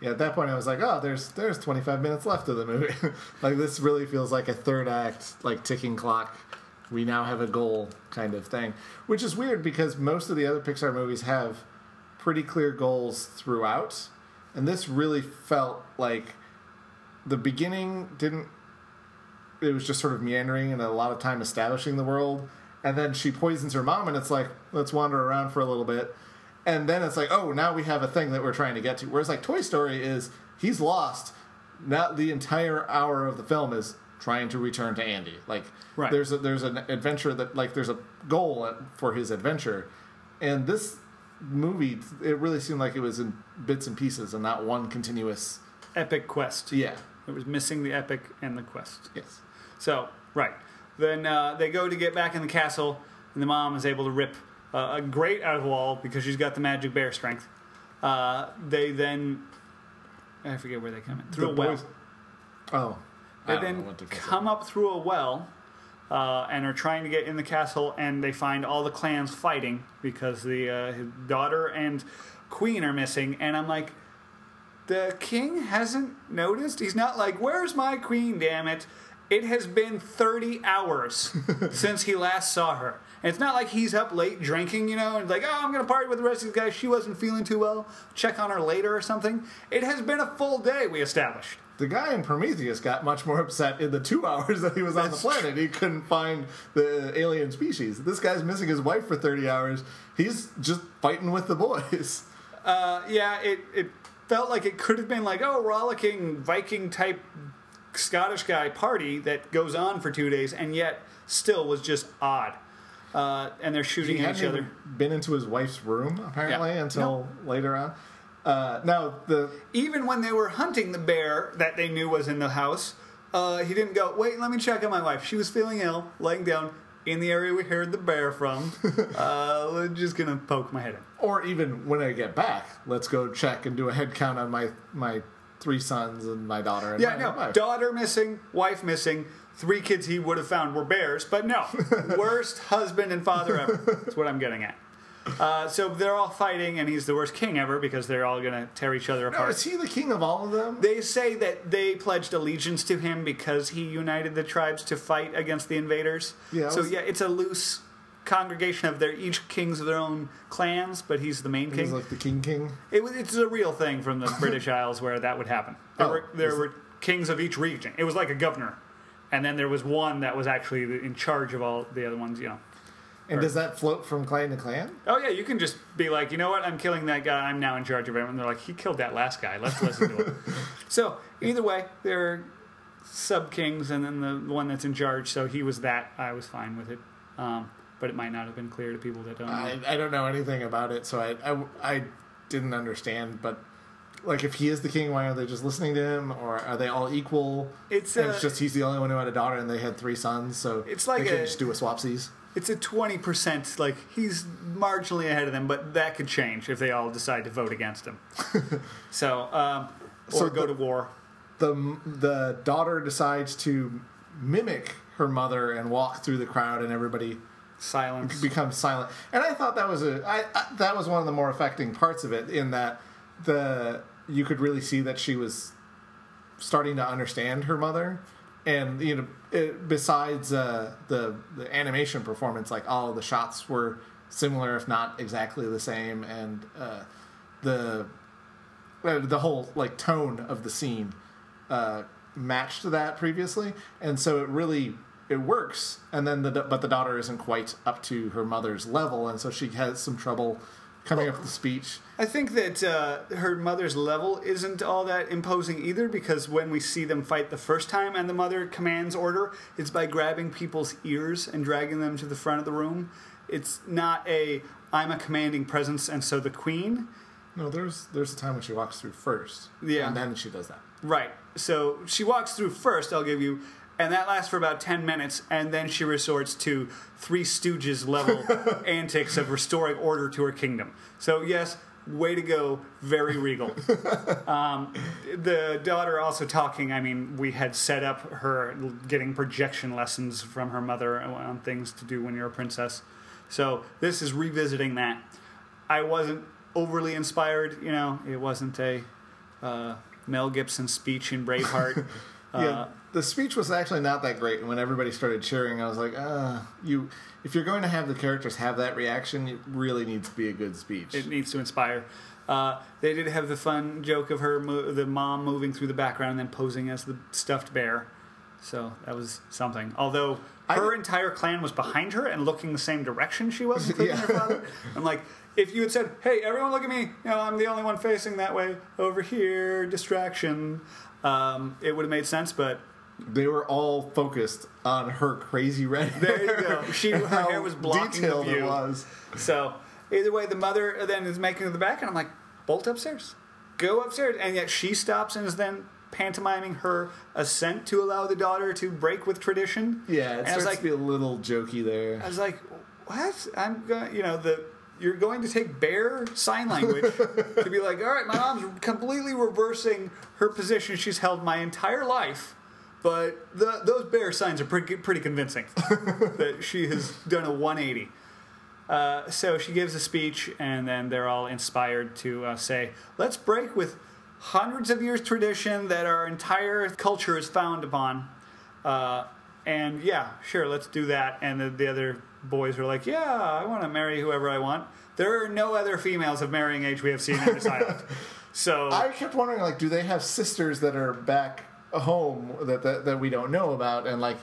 Yeah, at that point I was like, oh, there's there's 25 minutes left of the movie. like this really feels like a third act, like ticking clock. We now have a goal kind of thing, which is weird because most of the other Pixar movies have pretty clear goals throughout, and this really felt like the beginning didn't. It was just sort of meandering and a lot of time establishing the world, and then she poisons her mom, and it's like let's wander around for a little bit and then it's like, oh, now we have a thing that we're trying to get to. Whereas like Toy Story is he's lost. Not the entire hour of the film is trying to return to Andy. Like Right. there's a, there's an adventure that like there's a goal for his adventure, and this movie it really seemed like it was in bits and pieces and not one continuous. Epic quest. Yeah. It was missing the epic and the quest. Yes. So, right. Then uh, they go to get back in the castle, and the mom is able to rip uh, a grate out of the wall because she's got the magic bear strength. Uh, they then, I forget where they come in through The a well. boys- Oh, They I don't know then what to consider. come up through a well uh, and are trying to get in the castle, and they find all the clans fighting because the uh, daughter and queen are missing. And I'm like, the king hasn't noticed. He's not like, "Where's my queen? Damn it!" It has been 30 hours since he last saw her. And it's not like he's up late drinking, you know, and like, oh, I'm going to party with the rest of these guys. She wasn't feeling too well. Check on her later or something. It has been a full day, we established. The guy in Prometheus got much more upset in the two hours that he was on the planet. He couldn't find the alien species. This guy's missing his wife for 30 hours. He's just fighting with the boys. Uh, yeah, it, it felt like it could have been like, oh, rollicking Viking type Scottish guy party that goes on for two days, and yet still was just odd. Uh, and they're shooting He at each other. been into his wife's room, apparently, Yeah. until later on. Uh, now, the Even when they were hunting the bear that they knew was in the house, uh, he didn't go, wait, let me check on my wife. She was feeling ill, laying down in the area we heard the bear from. uh, I'm just going to poke my head in. or even when I get back, let's go check and do a head count on my my three sons and my daughter and Yeah, my no. wife. Daughter missing, wife missing. Three kids he would have found were bears, but no. worst husband and father ever. That's what I'm getting at. Uh, so they're all fighting, and he's the worst king ever because they're all going to tear each other No, apart. is he the king of all of them? They say that they pledged allegiance to him because he united the tribes to fight against the invaders. Yeah, So was- yeah, it's a loose congregation of their each kings of their own clans, but he's the main He's king. like the king king. It was, it's a real thing from the British Isles where that would happen. There, Oh, were, there were kings of each region. It was like a governor, and then there was one that was actually in charge of all the other ones. You know. And does that float from clan to clan? Oh yeah, you can just be like, you know what? I'm killing that guy. I'm now in charge of everyone. They're like, he killed that last guy. Let's listen to him. so either way, they're sub kings, and then the one that's in charge. So he was that. I was fine with it. Um, but it might not have been clear to people that don't. I, I don't know anything about it, so I, I, I didn't understand. But like, if he is the king, why are they just listening to him, or are they all equal? It's, And uh, it's just he's the only one who had a daughter, and they had three sons, so It's like they could a- just do a swapsies. It's a twenty percent. Like he's marginally ahead of them, but that could change if they all decide to vote against him. so, um, or So go the- to war. the The daughter decides to mimic her mother and walk through the crowd, and everybody Silence. becomes silent. And I thought that was a I, I, that was one of the more affecting parts of it, in that the you could really see that she was starting to understand her mother, and you know, it, besides uh, the the animation performance, like all of the shots were similar, if not exactly the same, and uh, the uh, the whole like tone of the scene uh, matched that previously, and so it really it works. And then the but the daughter isn't quite up to her mother's level, and so she has some trouble coming up with the speech. I think that uh, her mother's level isn't all that imposing either because when we see them fight the first time and the mother commands order, it's by grabbing people's ears and dragging them to the front of the room. It's not a I'm a commanding presence and so the queen. No, there's there's a time when she walks through first, Yeah. and then she does that. Right. So she walks through first, I'll give you, and that lasts for about 10 minutes, and then she resorts to Three Stooges level antics of restoring order to her kingdom. So, yes, way to go, very regal. um, the daughter also talking, I mean, we had set up her getting projection lessons from her mother on things to do when you're a princess. So, this is revisiting that. I wasn't overly inspired, you know, it wasn't a. Uh, Mel Gibson speech in Braveheart. yeah, Uh, the speech was actually not that great. And when everybody started cheering, I was like, uh, you. If you're going to have the characters have that reaction, it really needs to be a good speech. it needs to inspire. Uh, they did have the fun joke of her, mo- the mom moving through the background and then posing as the stuffed bear. So that was something. Although her did- entire clan was behind her and looking the same direction she was, including her Yeah. father. I'm like, if you had said, "Hey, everyone, look at me! You know, I'm the only one facing that way over here," distraction, um, it would have made sense. But they were all focused on her crazy red There hair. you go. She- her how hair was blocking the view. It was. So either way, the mother then is making it to the back, and I'm like, bolt upstairs, go upstairs, and yet she stops and is then pantomiming her assent to allow the daughter to break with tradition. Yeah, it and starts was like, to be a little jokey there. I was like, what? I'm going, you know, the you're going to take bear sign language to be like, all right, my mom's completely reversing her position she's held my entire life, but the, those bear signs are pretty pretty convincing that she has done a 180. Uh, so she gives a speech, and then they're all inspired to uh, say, let's break with hundreds of years tradition that our entire culture is found upon. Uh, and yeah, sure, let's do that. And the, the other boys were like, yeah, I want to marry whoever I want. There are no other females of marrying age we have seen on this island. So I kept wondering, like, do they have sisters that are back home that, that that we don't know about, and like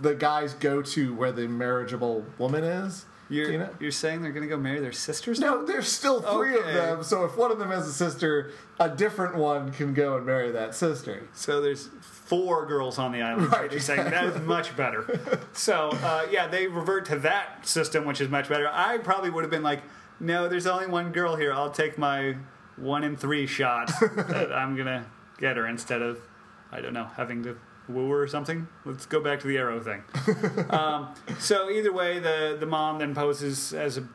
the guys go to where the marriageable woman is? you're, you know? you're saying they're going to go marry their sisters? No, there's still three Okay. of them. So if one of them has a sister, a different one can go and marry that sister. So there's four girls on the island. Right, you're saying that is much better. So uh, yeah, they revert to that system, which is much better. I probably would have been like, no, there's only one girl here. I'll take my one in three shot that I'm gonna get her instead of, I don't know, having to woo or something. Let's go back to the arrow thing. um, so either way, the the mom then poses as a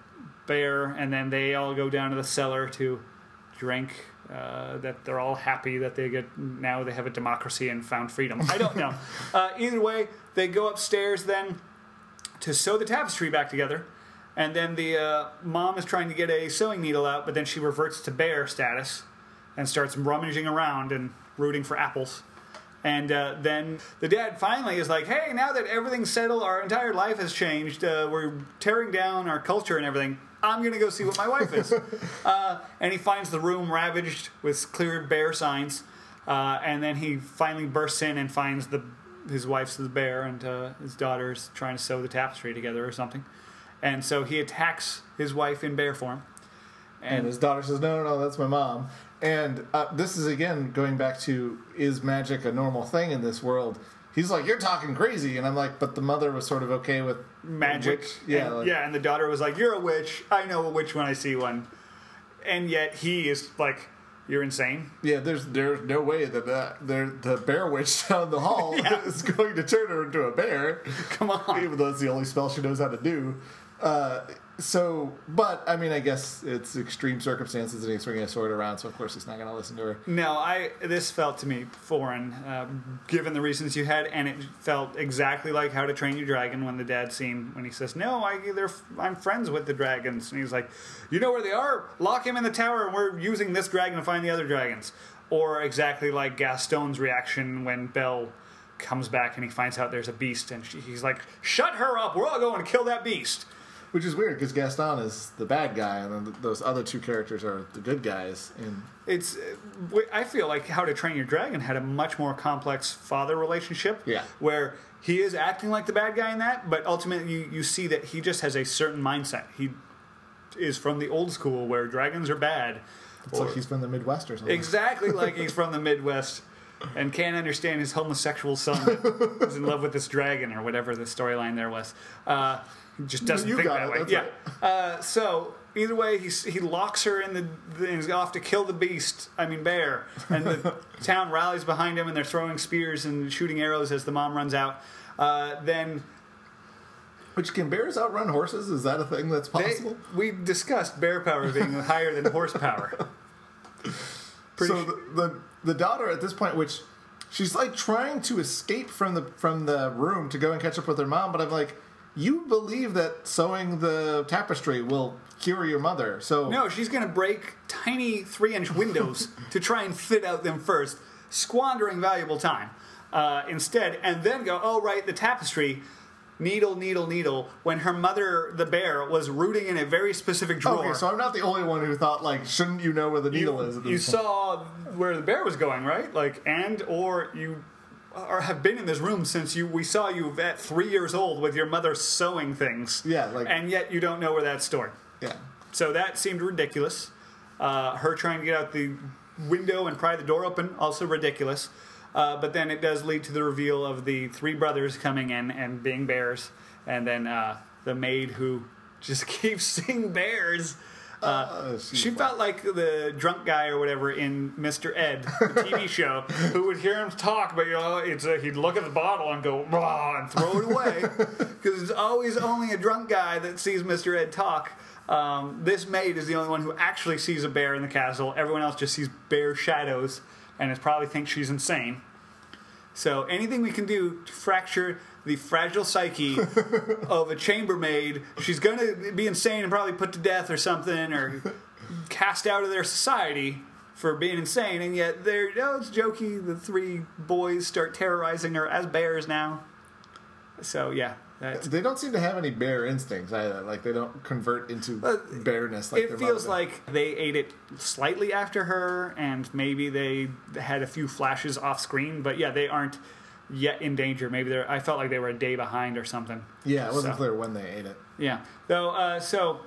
bear, and then they all go down to the cellar to drink. Uh, that they're all happy that they get now they have a democracy and found freedom. I don't know. uh, either way, they go upstairs then to sew the tapestry back together, and then the uh, mom is trying to get a sewing needle out, but then she reverts to bear status and starts rummaging around and rooting for apples. And uh, then the dad finally is like, "Hey, now that everything's settled, our entire life has changed. Uh, we're tearing down our culture and everything. I'm gonna go see what my wife is." uh, and he finds the room ravaged with clear bear signs. Uh, and then he finally bursts in and finds the his wife's the bear and uh, his daughter's trying to sew the tapestry together or something. And so he attacks his wife in bear form. And his daughter says, "No, no, no, that's my mom." And uh, this is again going back to is magic a normal thing in this world? He's like, "You're talking crazy," and I'm like, "But the mother was sort of okay with magic. witch." Yeah, and, like- yeah. And the daughter was like, "You're a witch. I know a witch when I see one." And yet he is like, "You're insane." yeah. There's there's no way that there, the bear witch down the hall Yeah. is going to turn her into a bear. Come on. even though it's the only spell she knows how to do. Uh, so, but I mean, I guess it's extreme circumstances, and he's swinging a sword around, so of course he's not going to listen to her. No, I. This felt to me foreign, um, given the reasons you had, and it felt exactly like How to Train Your Dragon when the dad scene when he says, "No, I, they're, I'm friends with the dragons," and he's like, "You know where they are? Lock him in the tower, and we're using this dragon to find the other dragons." Or exactly like Gaston's reaction when Belle comes back and he finds out there's a beast, and she, he's like, "Shut her up! We're all going to kill that beast." Which is weird because Gaston is the bad guy, and then those other two characters are the good guys. And It's. I feel like How to Train Your Dragon had a much more complex father relationship. Yeah. Where he is acting like the bad guy in that, but ultimately you, you see that he just has a certain mindset. He is from the old school where dragons are bad. it's like he's from the Midwest or something. exactly like he's from the Midwest and can't understand his homosexual son that is in love with this dragon or whatever the storyline there was. Uh, he just doesn't You think that it, way. yeah. Uh, so either way, he's, he locks her in the, the. He's off to kill the beast. I mean bear, and the town rallies behind him, and they're throwing spears and shooting arrows as the mom runs out. Uh, then Which can bears outrun horses? Is that a thing that's they, possible? we discussed bear power being higher than horsepower. Pretty so sure- the, the the daughter at this point, which she's like trying to escape from the from the room to go and catch up with her mom, but I'm like, you believe that sewing the tapestry will cure your mother? So No, she's going to break tiny three inch windows to try and fit out them first, squandering valuable time uh, instead, and then go, oh, right, the tapestry. Needle, needle, needle. When her mother, the bear, was rooting in a very specific drawer. Okay, so I'm not the only one who thought like, shouldn't you know where the needle is? you, At you point? saw where the bear was going, right? Like, and or you or have been in this room since you we saw you at three years old with your mother sewing things. Yeah, like- and yet you don't know where that's stored. Yeah. So that seemed ridiculous. Uh, her trying to get out the window and pry the door open, also ridiculous. Uh, but then it does lead to the reveal of the three brothers coming in and being bears, and then uh, the maid who just keeps seeing bears. Uh, She felt like the drunk guy or whatever in Mr. Ed, the TV show, who would hear him talk, but you know, it's a, he'd look at the bottle and go "Blah," and throw it away because it's always only a drunk guy that sees Mr. Ed talk. Um, this maid is the only one who actually sees a bear in the castle. Everyone else just sees bear shadows and is probably thinks she's insane. So anything we can do to fracture the fragile psyche of a chambermaid, she's going to be insane and probably put to death or something, or cast out of their society for being insane. And yet, they're oh, it's jokey. The three boys start terrorizing her as bears now. So yeah, that's, They don't seem to have any bear instincts either. Like they don't convert into Uh, bareness. Like it feels like they ate it slightly after her, and maybe they had a few flashes off screen. But yeah, they aren't yet in danger. Maybe they're. I felt like they were a day behind or something. Yeah, it wasn't So- clear when they ate it. Yeah. Though. Uh, so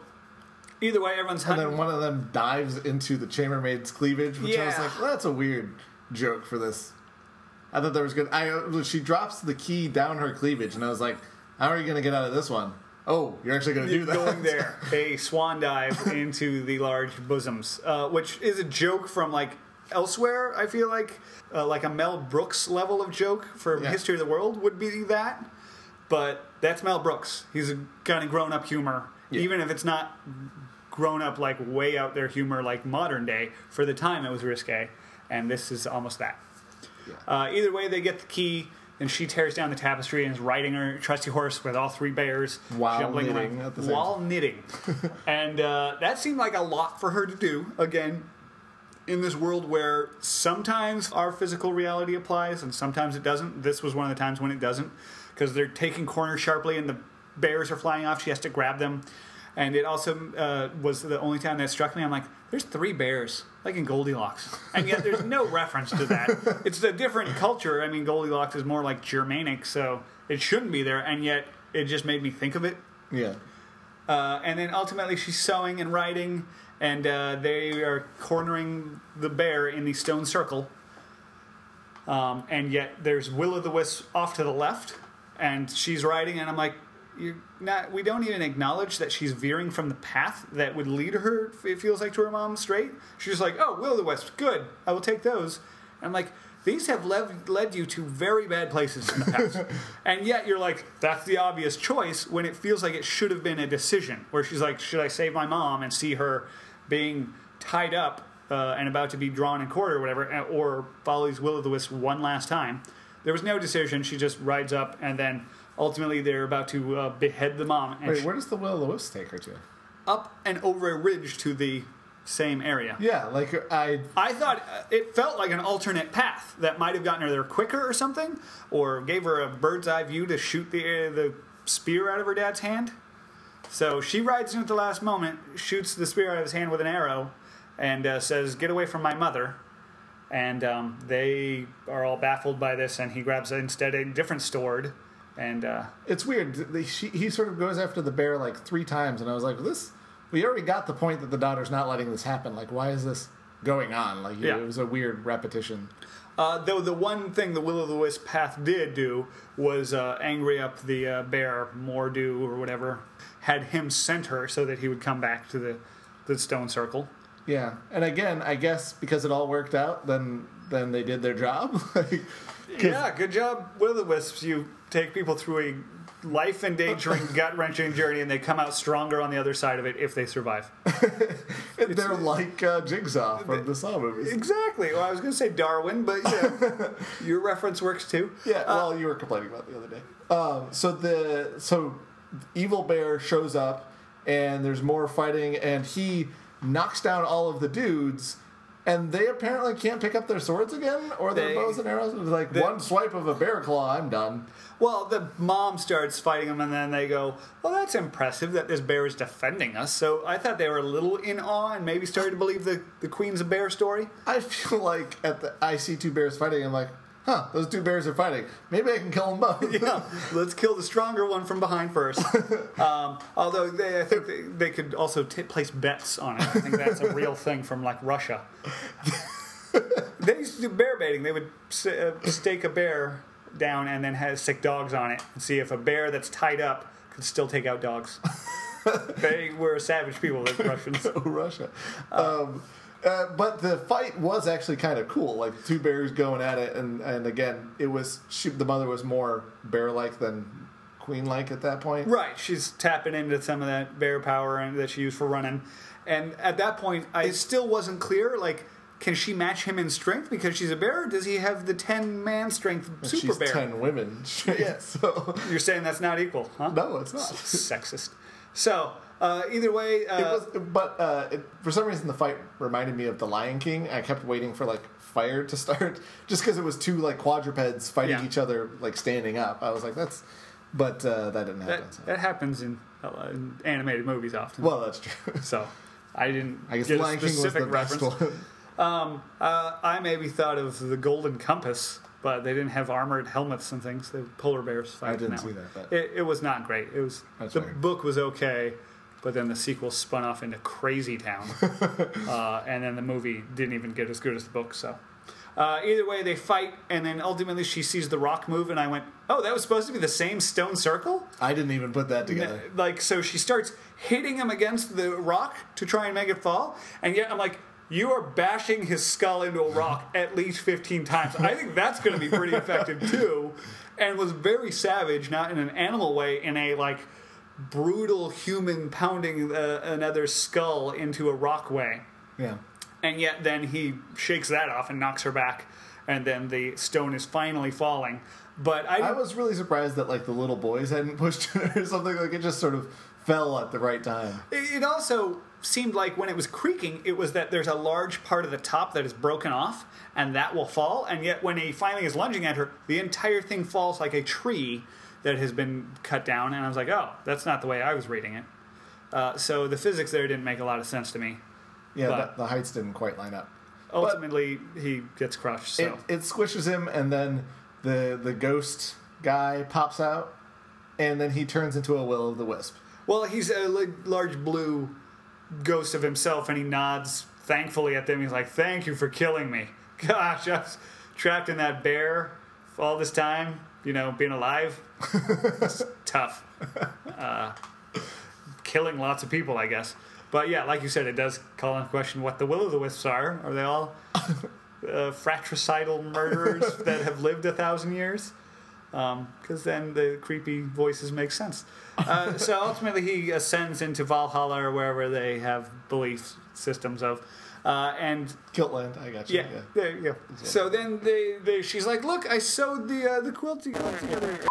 either way, everyone's And hunting. then one of them dives into the chambermaid's cleavage, which I was like, well, that's a weird joke for this. I thought that was good. I uh, she drops the key down her cleavage, and I was like, how are you going to get out of this one? Oh, you're actually going to do that. going there, a swan dive into the large bosoms, uh, which is a joke from like elsewhere. I feel like uh, like a Mel Brooks level of joke for Yeah. History of the World would be that, but that's Mel Brooks. He's a kind of grown up humor, Yeah. even if it's not grown up like way out there humor like modern day. For the time, it was risque, and this is almost that. Uh, either way, they get the key. And she tears down the tapestry and is riding her trusty horse with all three bears While jumbling knitting around- at the same while knitting. and uh, that seemed like a lot for her to do. Again, in this world where sometimes our physical reality applies and sometimes it doesn't. This was one of the times when it doesn't because they're taking corners sharply and the bears are flying off. She has to grab them. And it also uh, was the only time that struck me. I'm like, there's three bears, like in Goldilocks. And yet there's no reference to that. It's a different culture. I mean, Goldilocks is more like Germanic, so it shouldn't be there. And yet it just made me think of it Yeah. uh, and then ultimately she's sewing and writing, and uh, they are cornering the bear in the stone circle. Um, and yet there's Will o' the Wisp off to the left, and she's riding, and I'm like, you're not. We don't even acknowledge that she's veering from the path that would lead her. It feels like to her mom straight. She's just like, oh, Will the Wisp, good. I will take those. And I'm like. These have led, led you to very bad places in the past. and yet you're like, that's the obvious choice when it feels like it should have been a decision. Where she's like, should I save my mom and see her being tied up uh, and about to be drawn in court or whatever, and- or follows Will o' the Wisp one last time? There was no decision. She just rides up, and then ultimately they're about to uh, behead the mom. And Wait, where does the Will o' the Wisp take her to? up and over a ridge to the same area. Yeah, like I. I thought uh, it felt like an alternate path that might have gotten her there quicker or something, or gave her a bird's eye view to shoot the uh, the spear out of her dad's hand. So she rides in at the last moment, shoots the spear out of his hand with an arrow, and uh, says, "Get away from my mother." And um, they are all baffled by this, and he grabs instead a different sword, and uh, It's weird. They- She, he sort of goes after the bear like three times, and I was like, "This, we already got the point that the daughter's not letting this happen. Like, why is this going on? Like, Yeah. it was a weird repetition." Uh, though the one thing the Will o' the Wisp path did do was uh, angry up the uh, bear, Mor'du or whatever, had him sent her so that he would come back to the, the stone circle. Yeah, and again, I guess because it all worked out, then then they did their job. Like, 'cause- Yeah, good job, Will o' the Wisps. You take people through a life endangering, gut wrenching journey, and they come out stronger on the other side of it if they survive. they're like uh, Jigsaw from the Saw movies. Exactly. Well, I was going to say Darwin, but yeah, your reference works too. Yeah, well, you were complaining about it the other day. Um, so the so evil bear shows up, and there's more fighting, and he knocks down all of the dudes, and they apparently can't pick up their swords again or their They- bows and arrows. It's like they- one swipe of a bear claw, I'm done. Well, the mom starts fighting them, and then they go, "Well, that's impressive that this bear is defending us." So I thought they were a little in awe and maybe started to believe the the Queen's a bear story. I feel like at the I see two bears fighting, I'm like, huh, those two bears are fighting. Maybe I can kill them both. Yeah, let's kill the stronger one from behind first. Um, although they, I think they, they could also t- place bets on it. I think that's a real thing from like Russia. they used to do bear baiting. They would s- uh, stake a bear down and then has sick dogs on it and see if a bear that's tied up could still take out dogs. they were savage people, the Russians. Russia. Um, uh, but the fight was actually kind of cool. Like two bears going at it, and, and again, it was she, the mother was more bear-like than queen-like at that point. Right, she's tapping into some of that bear power and that she used for running. And at that point, I it still wasn't clear. Like, can she match him in strength because she's a bear? Or does he have the ten man strength super She's bear? ten women. Yeah. So You're saying that's not equal, huh? no, it's not. Sexist. So uh, either way, uh, It was, but uh, it, for some reason, the fight reminded me of The Lion King. I kept waiting for like fire to start, just because it was two like quadrupeds fighting Yeah. each other like standing up. I was like, that's, but uh, that didn't happen. that, so. that happens in, uh, in animated movies often. Well, that's true. so I didn't I guess get Lion a King was the best one. Um, uh, I maybe thought of the Golden Compass, but they didn't have armored helmets and things. The polar bears fight. I didn't that see one. that, but- It, it was not great. It was the book was okay, but then the sequel spun off into Crazy Town, uh, and then the movie didn't even get as good as the book. So. Uh, either way, they fight, and then ultimately she sees the rock move, and I went, "Oh, that was supposed to be the same stone circle." I didn't even put that together. Like, so she starts hitting him against the rock to try and make it fall, and yet I'm like, you are bashing his skull into a rock at least 15 times. I think that's going to be pretty effective too, and was very savage, not in an animal way, in a like brutal human pounding uh, another skull into a rock way. Yeah. And yet then he shakes that off and knocks her back, and then the stone is finally falling. But I, I was really surprised that like the little boys hadn't pushed it or something. Like it just sort of fell at the right time. It it also seemed like when it was creaking, it was that there's a large part of the top that is broken off, and that will fall. And yet, when he finally is lunging at her, the entire thing falls like a tree that has been cut down. And I was like, oh, that's not the way I was reading it. Uh, so the physics there didn't make a lot of sense to me. Yeah, But- the, the heights didn't quite line up. Ultimately, he gets crushed. So It, it squishes him, and then the the ghost guy pops out, and then he turns into a will o' the wisp. well, he's a like, large blue ghost of himself, and he nods thankfully at them. He's like, "Thank you for killing me. Gosh, I was trapped in that bear all this time. You know, being alive, it's tough. Uh, killing lots of people, I guess. But yeah, like you said, it does call into question what the will o' the wisps are. Are they all uh, fratricidal murderers that have lived a thousand years? Because then the creepy voices make sense. Uh, so ultimately, he ascends into Valhalla or wherever they have belief systems of. Uh, and Kiltland, I got you. yeah, there you go. So then they, they she's like, "Look, I sewed the uh, the quilt together."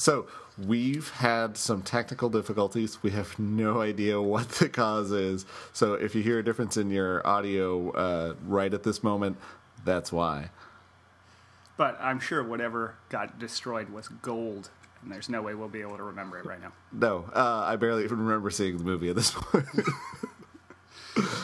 So we've had some technical difficulties. We have no idea what the cause is. So if you hear a difference in your audio uh, right at this moment, that's why. But I'm sure whatever got destroyed was gold, and there's no way we'll be able to remember it right now. No, uh, I barely even remember seeing the movie at this point.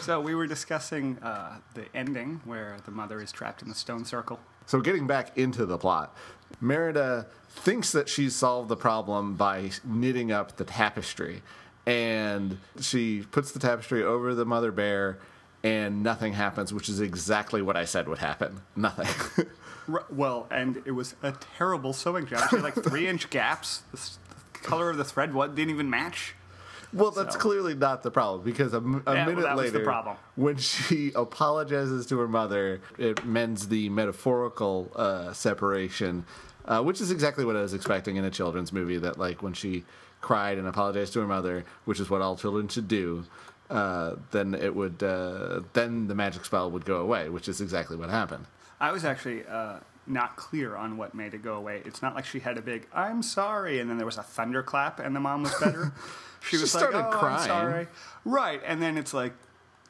So we were discussing uh, the ending where the mother is trapped in the stone circle. So, getting back into the plot, Merida thinks that she's solved the problem by knitting up the tapestry. And she puts the tapestry over the mother bear, and nothing happens, which is exactly what I said would happen. Nothing. Well, and it was a terrible sewing job. She had like three inch gaps. The, color of the thread what didn't even match. Well, that's So- clearly not the problem because a Yeah, well, minute was later, the problem. when she apologizes to her mother, it mends the metaphorical uh, separation, uh, which is exactly what I was expecting in a children's movie. That like when she cried and apologized to her mother, which is what all children should do, uh, then it would uh, then the magic spell would go away, which is exactly what happened. I was actually uh, not clear on what made it go away. It's not like she had a big "I'm sorry" and then there was a thunderclap and the mom was better. she was started like, "Oh, crying. I'm sorry." Right, and then it's like,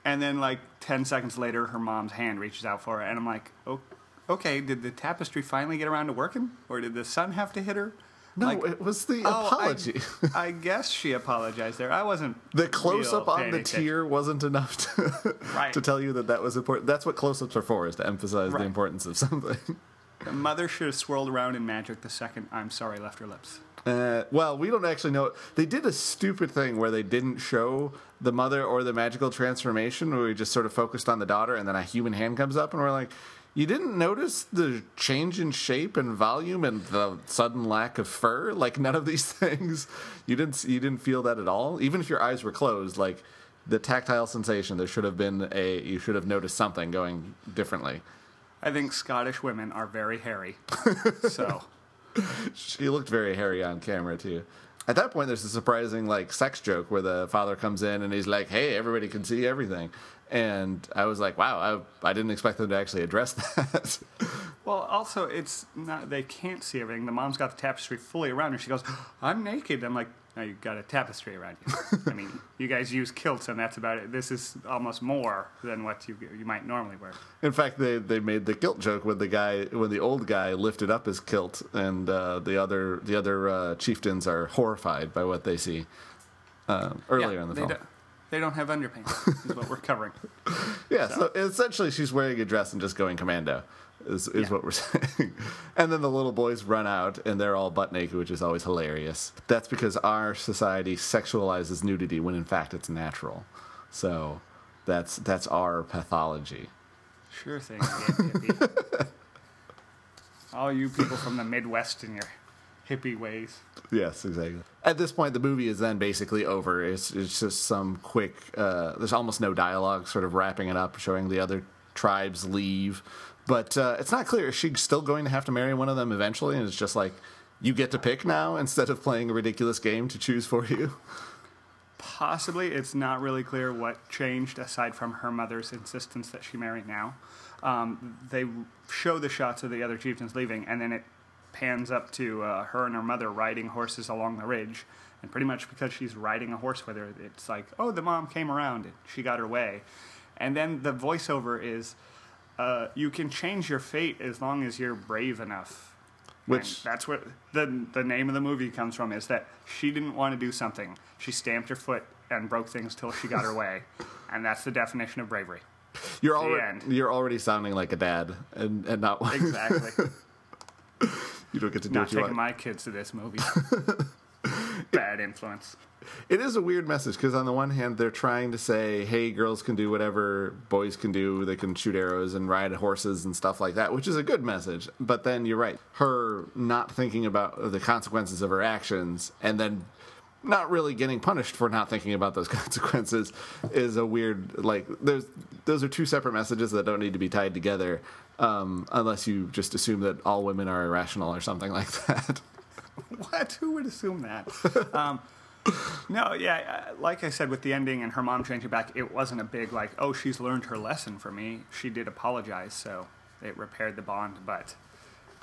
and then like ten seconds later, her mom's hand reaches out for her, and I'm like, "Oh, okay. Did the tapestry finally get around to working, or did the sun have to hit her?" No, Like, it was the oh, apology. I, guess she apologized there. I wasn't. The close up on the attention. tear wasn't enough to, Right. to tell you that that was important. That's what close ups are for, is to emphasize the importance of something. The mother should have swirled around in magic the second I'm sorry left her lips. Uh, well, we don't actually know. They did a stupid thing where they didn't show the mother or the magical transformation, where we just sort of focused on the daughter, and then a human hand comes up, and we're like, you didn't notice the change in shape and volume and the sudden lack of fur? Like none of these things, you didn't you didn't feel that at all. Even if your eyes were closed, like the tactile sensation, there should have been a you should have noticed something going differently. I think Scottish women are very hairy. so She looked very hairy on camera too. At that point, there's a surprising like sex joke where the father comes in and he's like, "Hey, everybody can see everything," and I was like, "Wow, I, I didn't expect them to actually address that." Well, also, it's not, they can't see everything. The mom's got the tapestry fully around her. She goes, I'm naked. I'm like, no, you've got a tapestry around you. I mean, you guys use kilts, and that's about it. This is almost more than what you you might normally wear. In fact, they they made the kilt joke when the guy when the old guy lifted up his kilt, and uh, the other the other uh, chieftains are horrified by what they see uh, earlier Yeah, in the film. Don't, they don't have underpants, is what we're covering. Yeah, so essentially she's wearing a dress and just going commando. Is, is Yeah. what we're saying. And then the little boys run out and they're all butt naked, which is always hilarious. That's because our society sexualizes nudity when in fact it's natural. So that's that's our pathology. Sure thing, hippie. All you people from the Midwest in your hippie ways. Yes, exactly. At this point, the movie is then basically over. It's, it's just some quick. Uh, there's almost no dialogue, sort of wrapping it up, showing the other tribes leave. But uh, it's not clear. Is she still going to have to marry one of them eventually? And it's just like you get to pick now instead of playing a ridiculous game to choose for you. Possibly, it's not really clear what changed aside from her mother's insistence that she marry now. Um, they show the shots of the other chieftains leaving, and then it pans up to uh, her and her mother riding horses along the ridge. And pretty much because she's riding a horse with her, it's like, oh, the mom came around and she got her way. And then the voiceover is, uh, you can change your fate as long as you're brave enough. Which- And that's what the the name of the movie comes from is that she didn't want to do something. She stamped her foot and broke things till she got her way. And that's the definition of bravery. You're already you're already sounding like a dad, and and not Exactly. you don't get to do Not taking my kids to this movie. Bad influence. It is a weird message because on the one hand they're trying to say, "Hey, girls can do whatever boys can do. They can shoot arrows and ride horses and stuff like that," which is a good message. But then you're right, her not thinking about the consequences of her actions and then not really getting punished for not thinking about those consequences is a weird like. There's those are two separate messages that don't need to be tied together. Um, unless you just assume that all women are irrational or something like that. What? Who would assume that? um, no, yeah, like I said, with the ending and her mom changing back, it wasn't a big, like, oh, she's learned her lesson for me. She did apologize, so it repaired the bond, but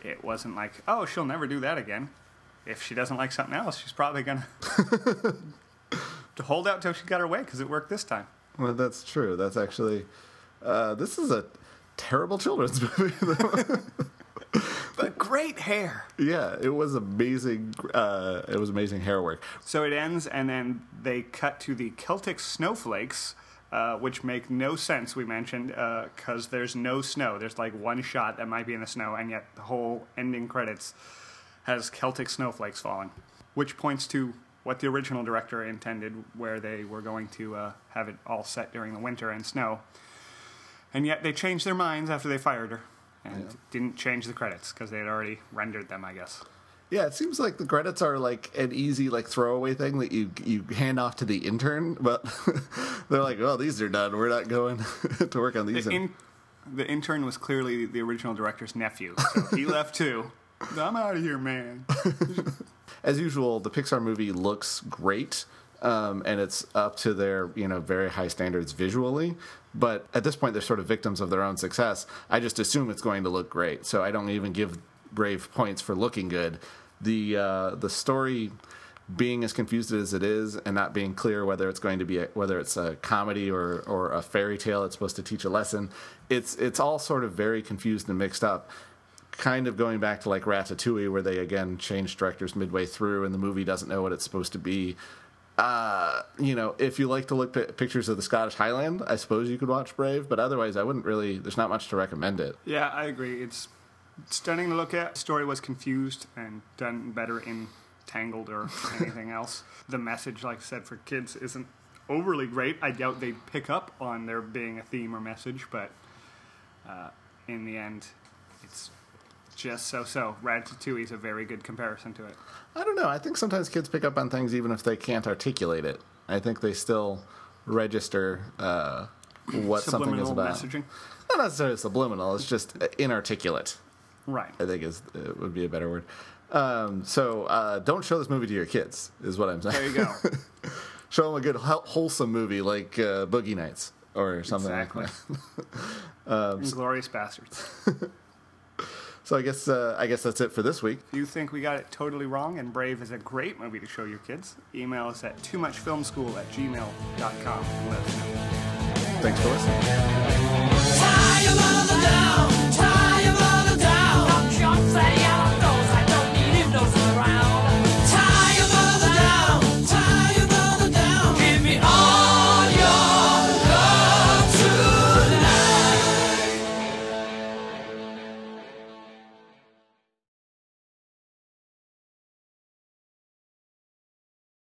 it wasn't like, oh, she'll never do that again. If she doesn't like something else, she's probably going to hold out till she got her way because it worked this time. Well, that's true. That's actually. Uh, this is a terrible children's movie. But great hair. yeah, it was amazing. Uh, it was amazing hair work. So it ends, and then they cut to the Celtic snowflakes, uh, which make no sense, we mentioned, because there's no snow. There's like one shot that might be in the snow, and yet the whole ending credits has Celtic snowflakes falling, which points to what the original director intended, where they were going to uh, have it all set during the winter and snow. And yet they changed their minds after they fired her. And didn't change the credits because they had already rendered them, I guess. Yeah, it seems like the credits are like an easy like throwaway thing that you you hand off to the intern, but they're like, "Oh, these are done. We're not going to work on these." The, in, the intern was clearly the original director's nephew, so he left too. I'm out of here, man. As usual, the Pixar movie looks great, um, and it's up to their you know very high standards visually. But at this point, they're sort of victims of their own success. I just assume it's going to look great, so I don't even give Brave points for looking good. The uh, the story being as confused as it is and not being clear whether it's going to be a, whether it's a comedy or or a fairy tale it's supposed to teach a lesson it's it's all sort of very confused and mixed up kind of going back to like Ratatouille, where they again change directors midway through, and the movie doesn't know what it's supposed to be. Uh, you know, if you like to look at pictures of the Scottish Highland, I suppose you could watch Brave, but otherwise, I wouldn't really. There's not much to recommend it. Yeah, I agree. It's stunning to look at. The story was confused and done better in Tangled or anything else. The message, like I said, for kids isn't overly great. I doubt they'd pick up on there being a theme or message, but uh, in the end, it's just so so. Ratatouille is a very good comparison to it. I don't know. I think sometimes kids pick up on things even if they can't articulate it. I think they still register uh, what something is Subliminal about. messaging. Not necessarily subliminal. It's just inarticulate. Right. I think is uh, would be a better word. Um, so uh, don't show this movie to your kids. Is what I'm saying. There you go. show them a good wholesome movie like uh, Boogie Nights or something Exactly. like that. Inglourious Basterds. So I guess uh, I guess that's it for this week. If you think we got it totally wrong and Brave is a great movie to show your kids, email us at too much film school at gmail.com. Thanks for listening.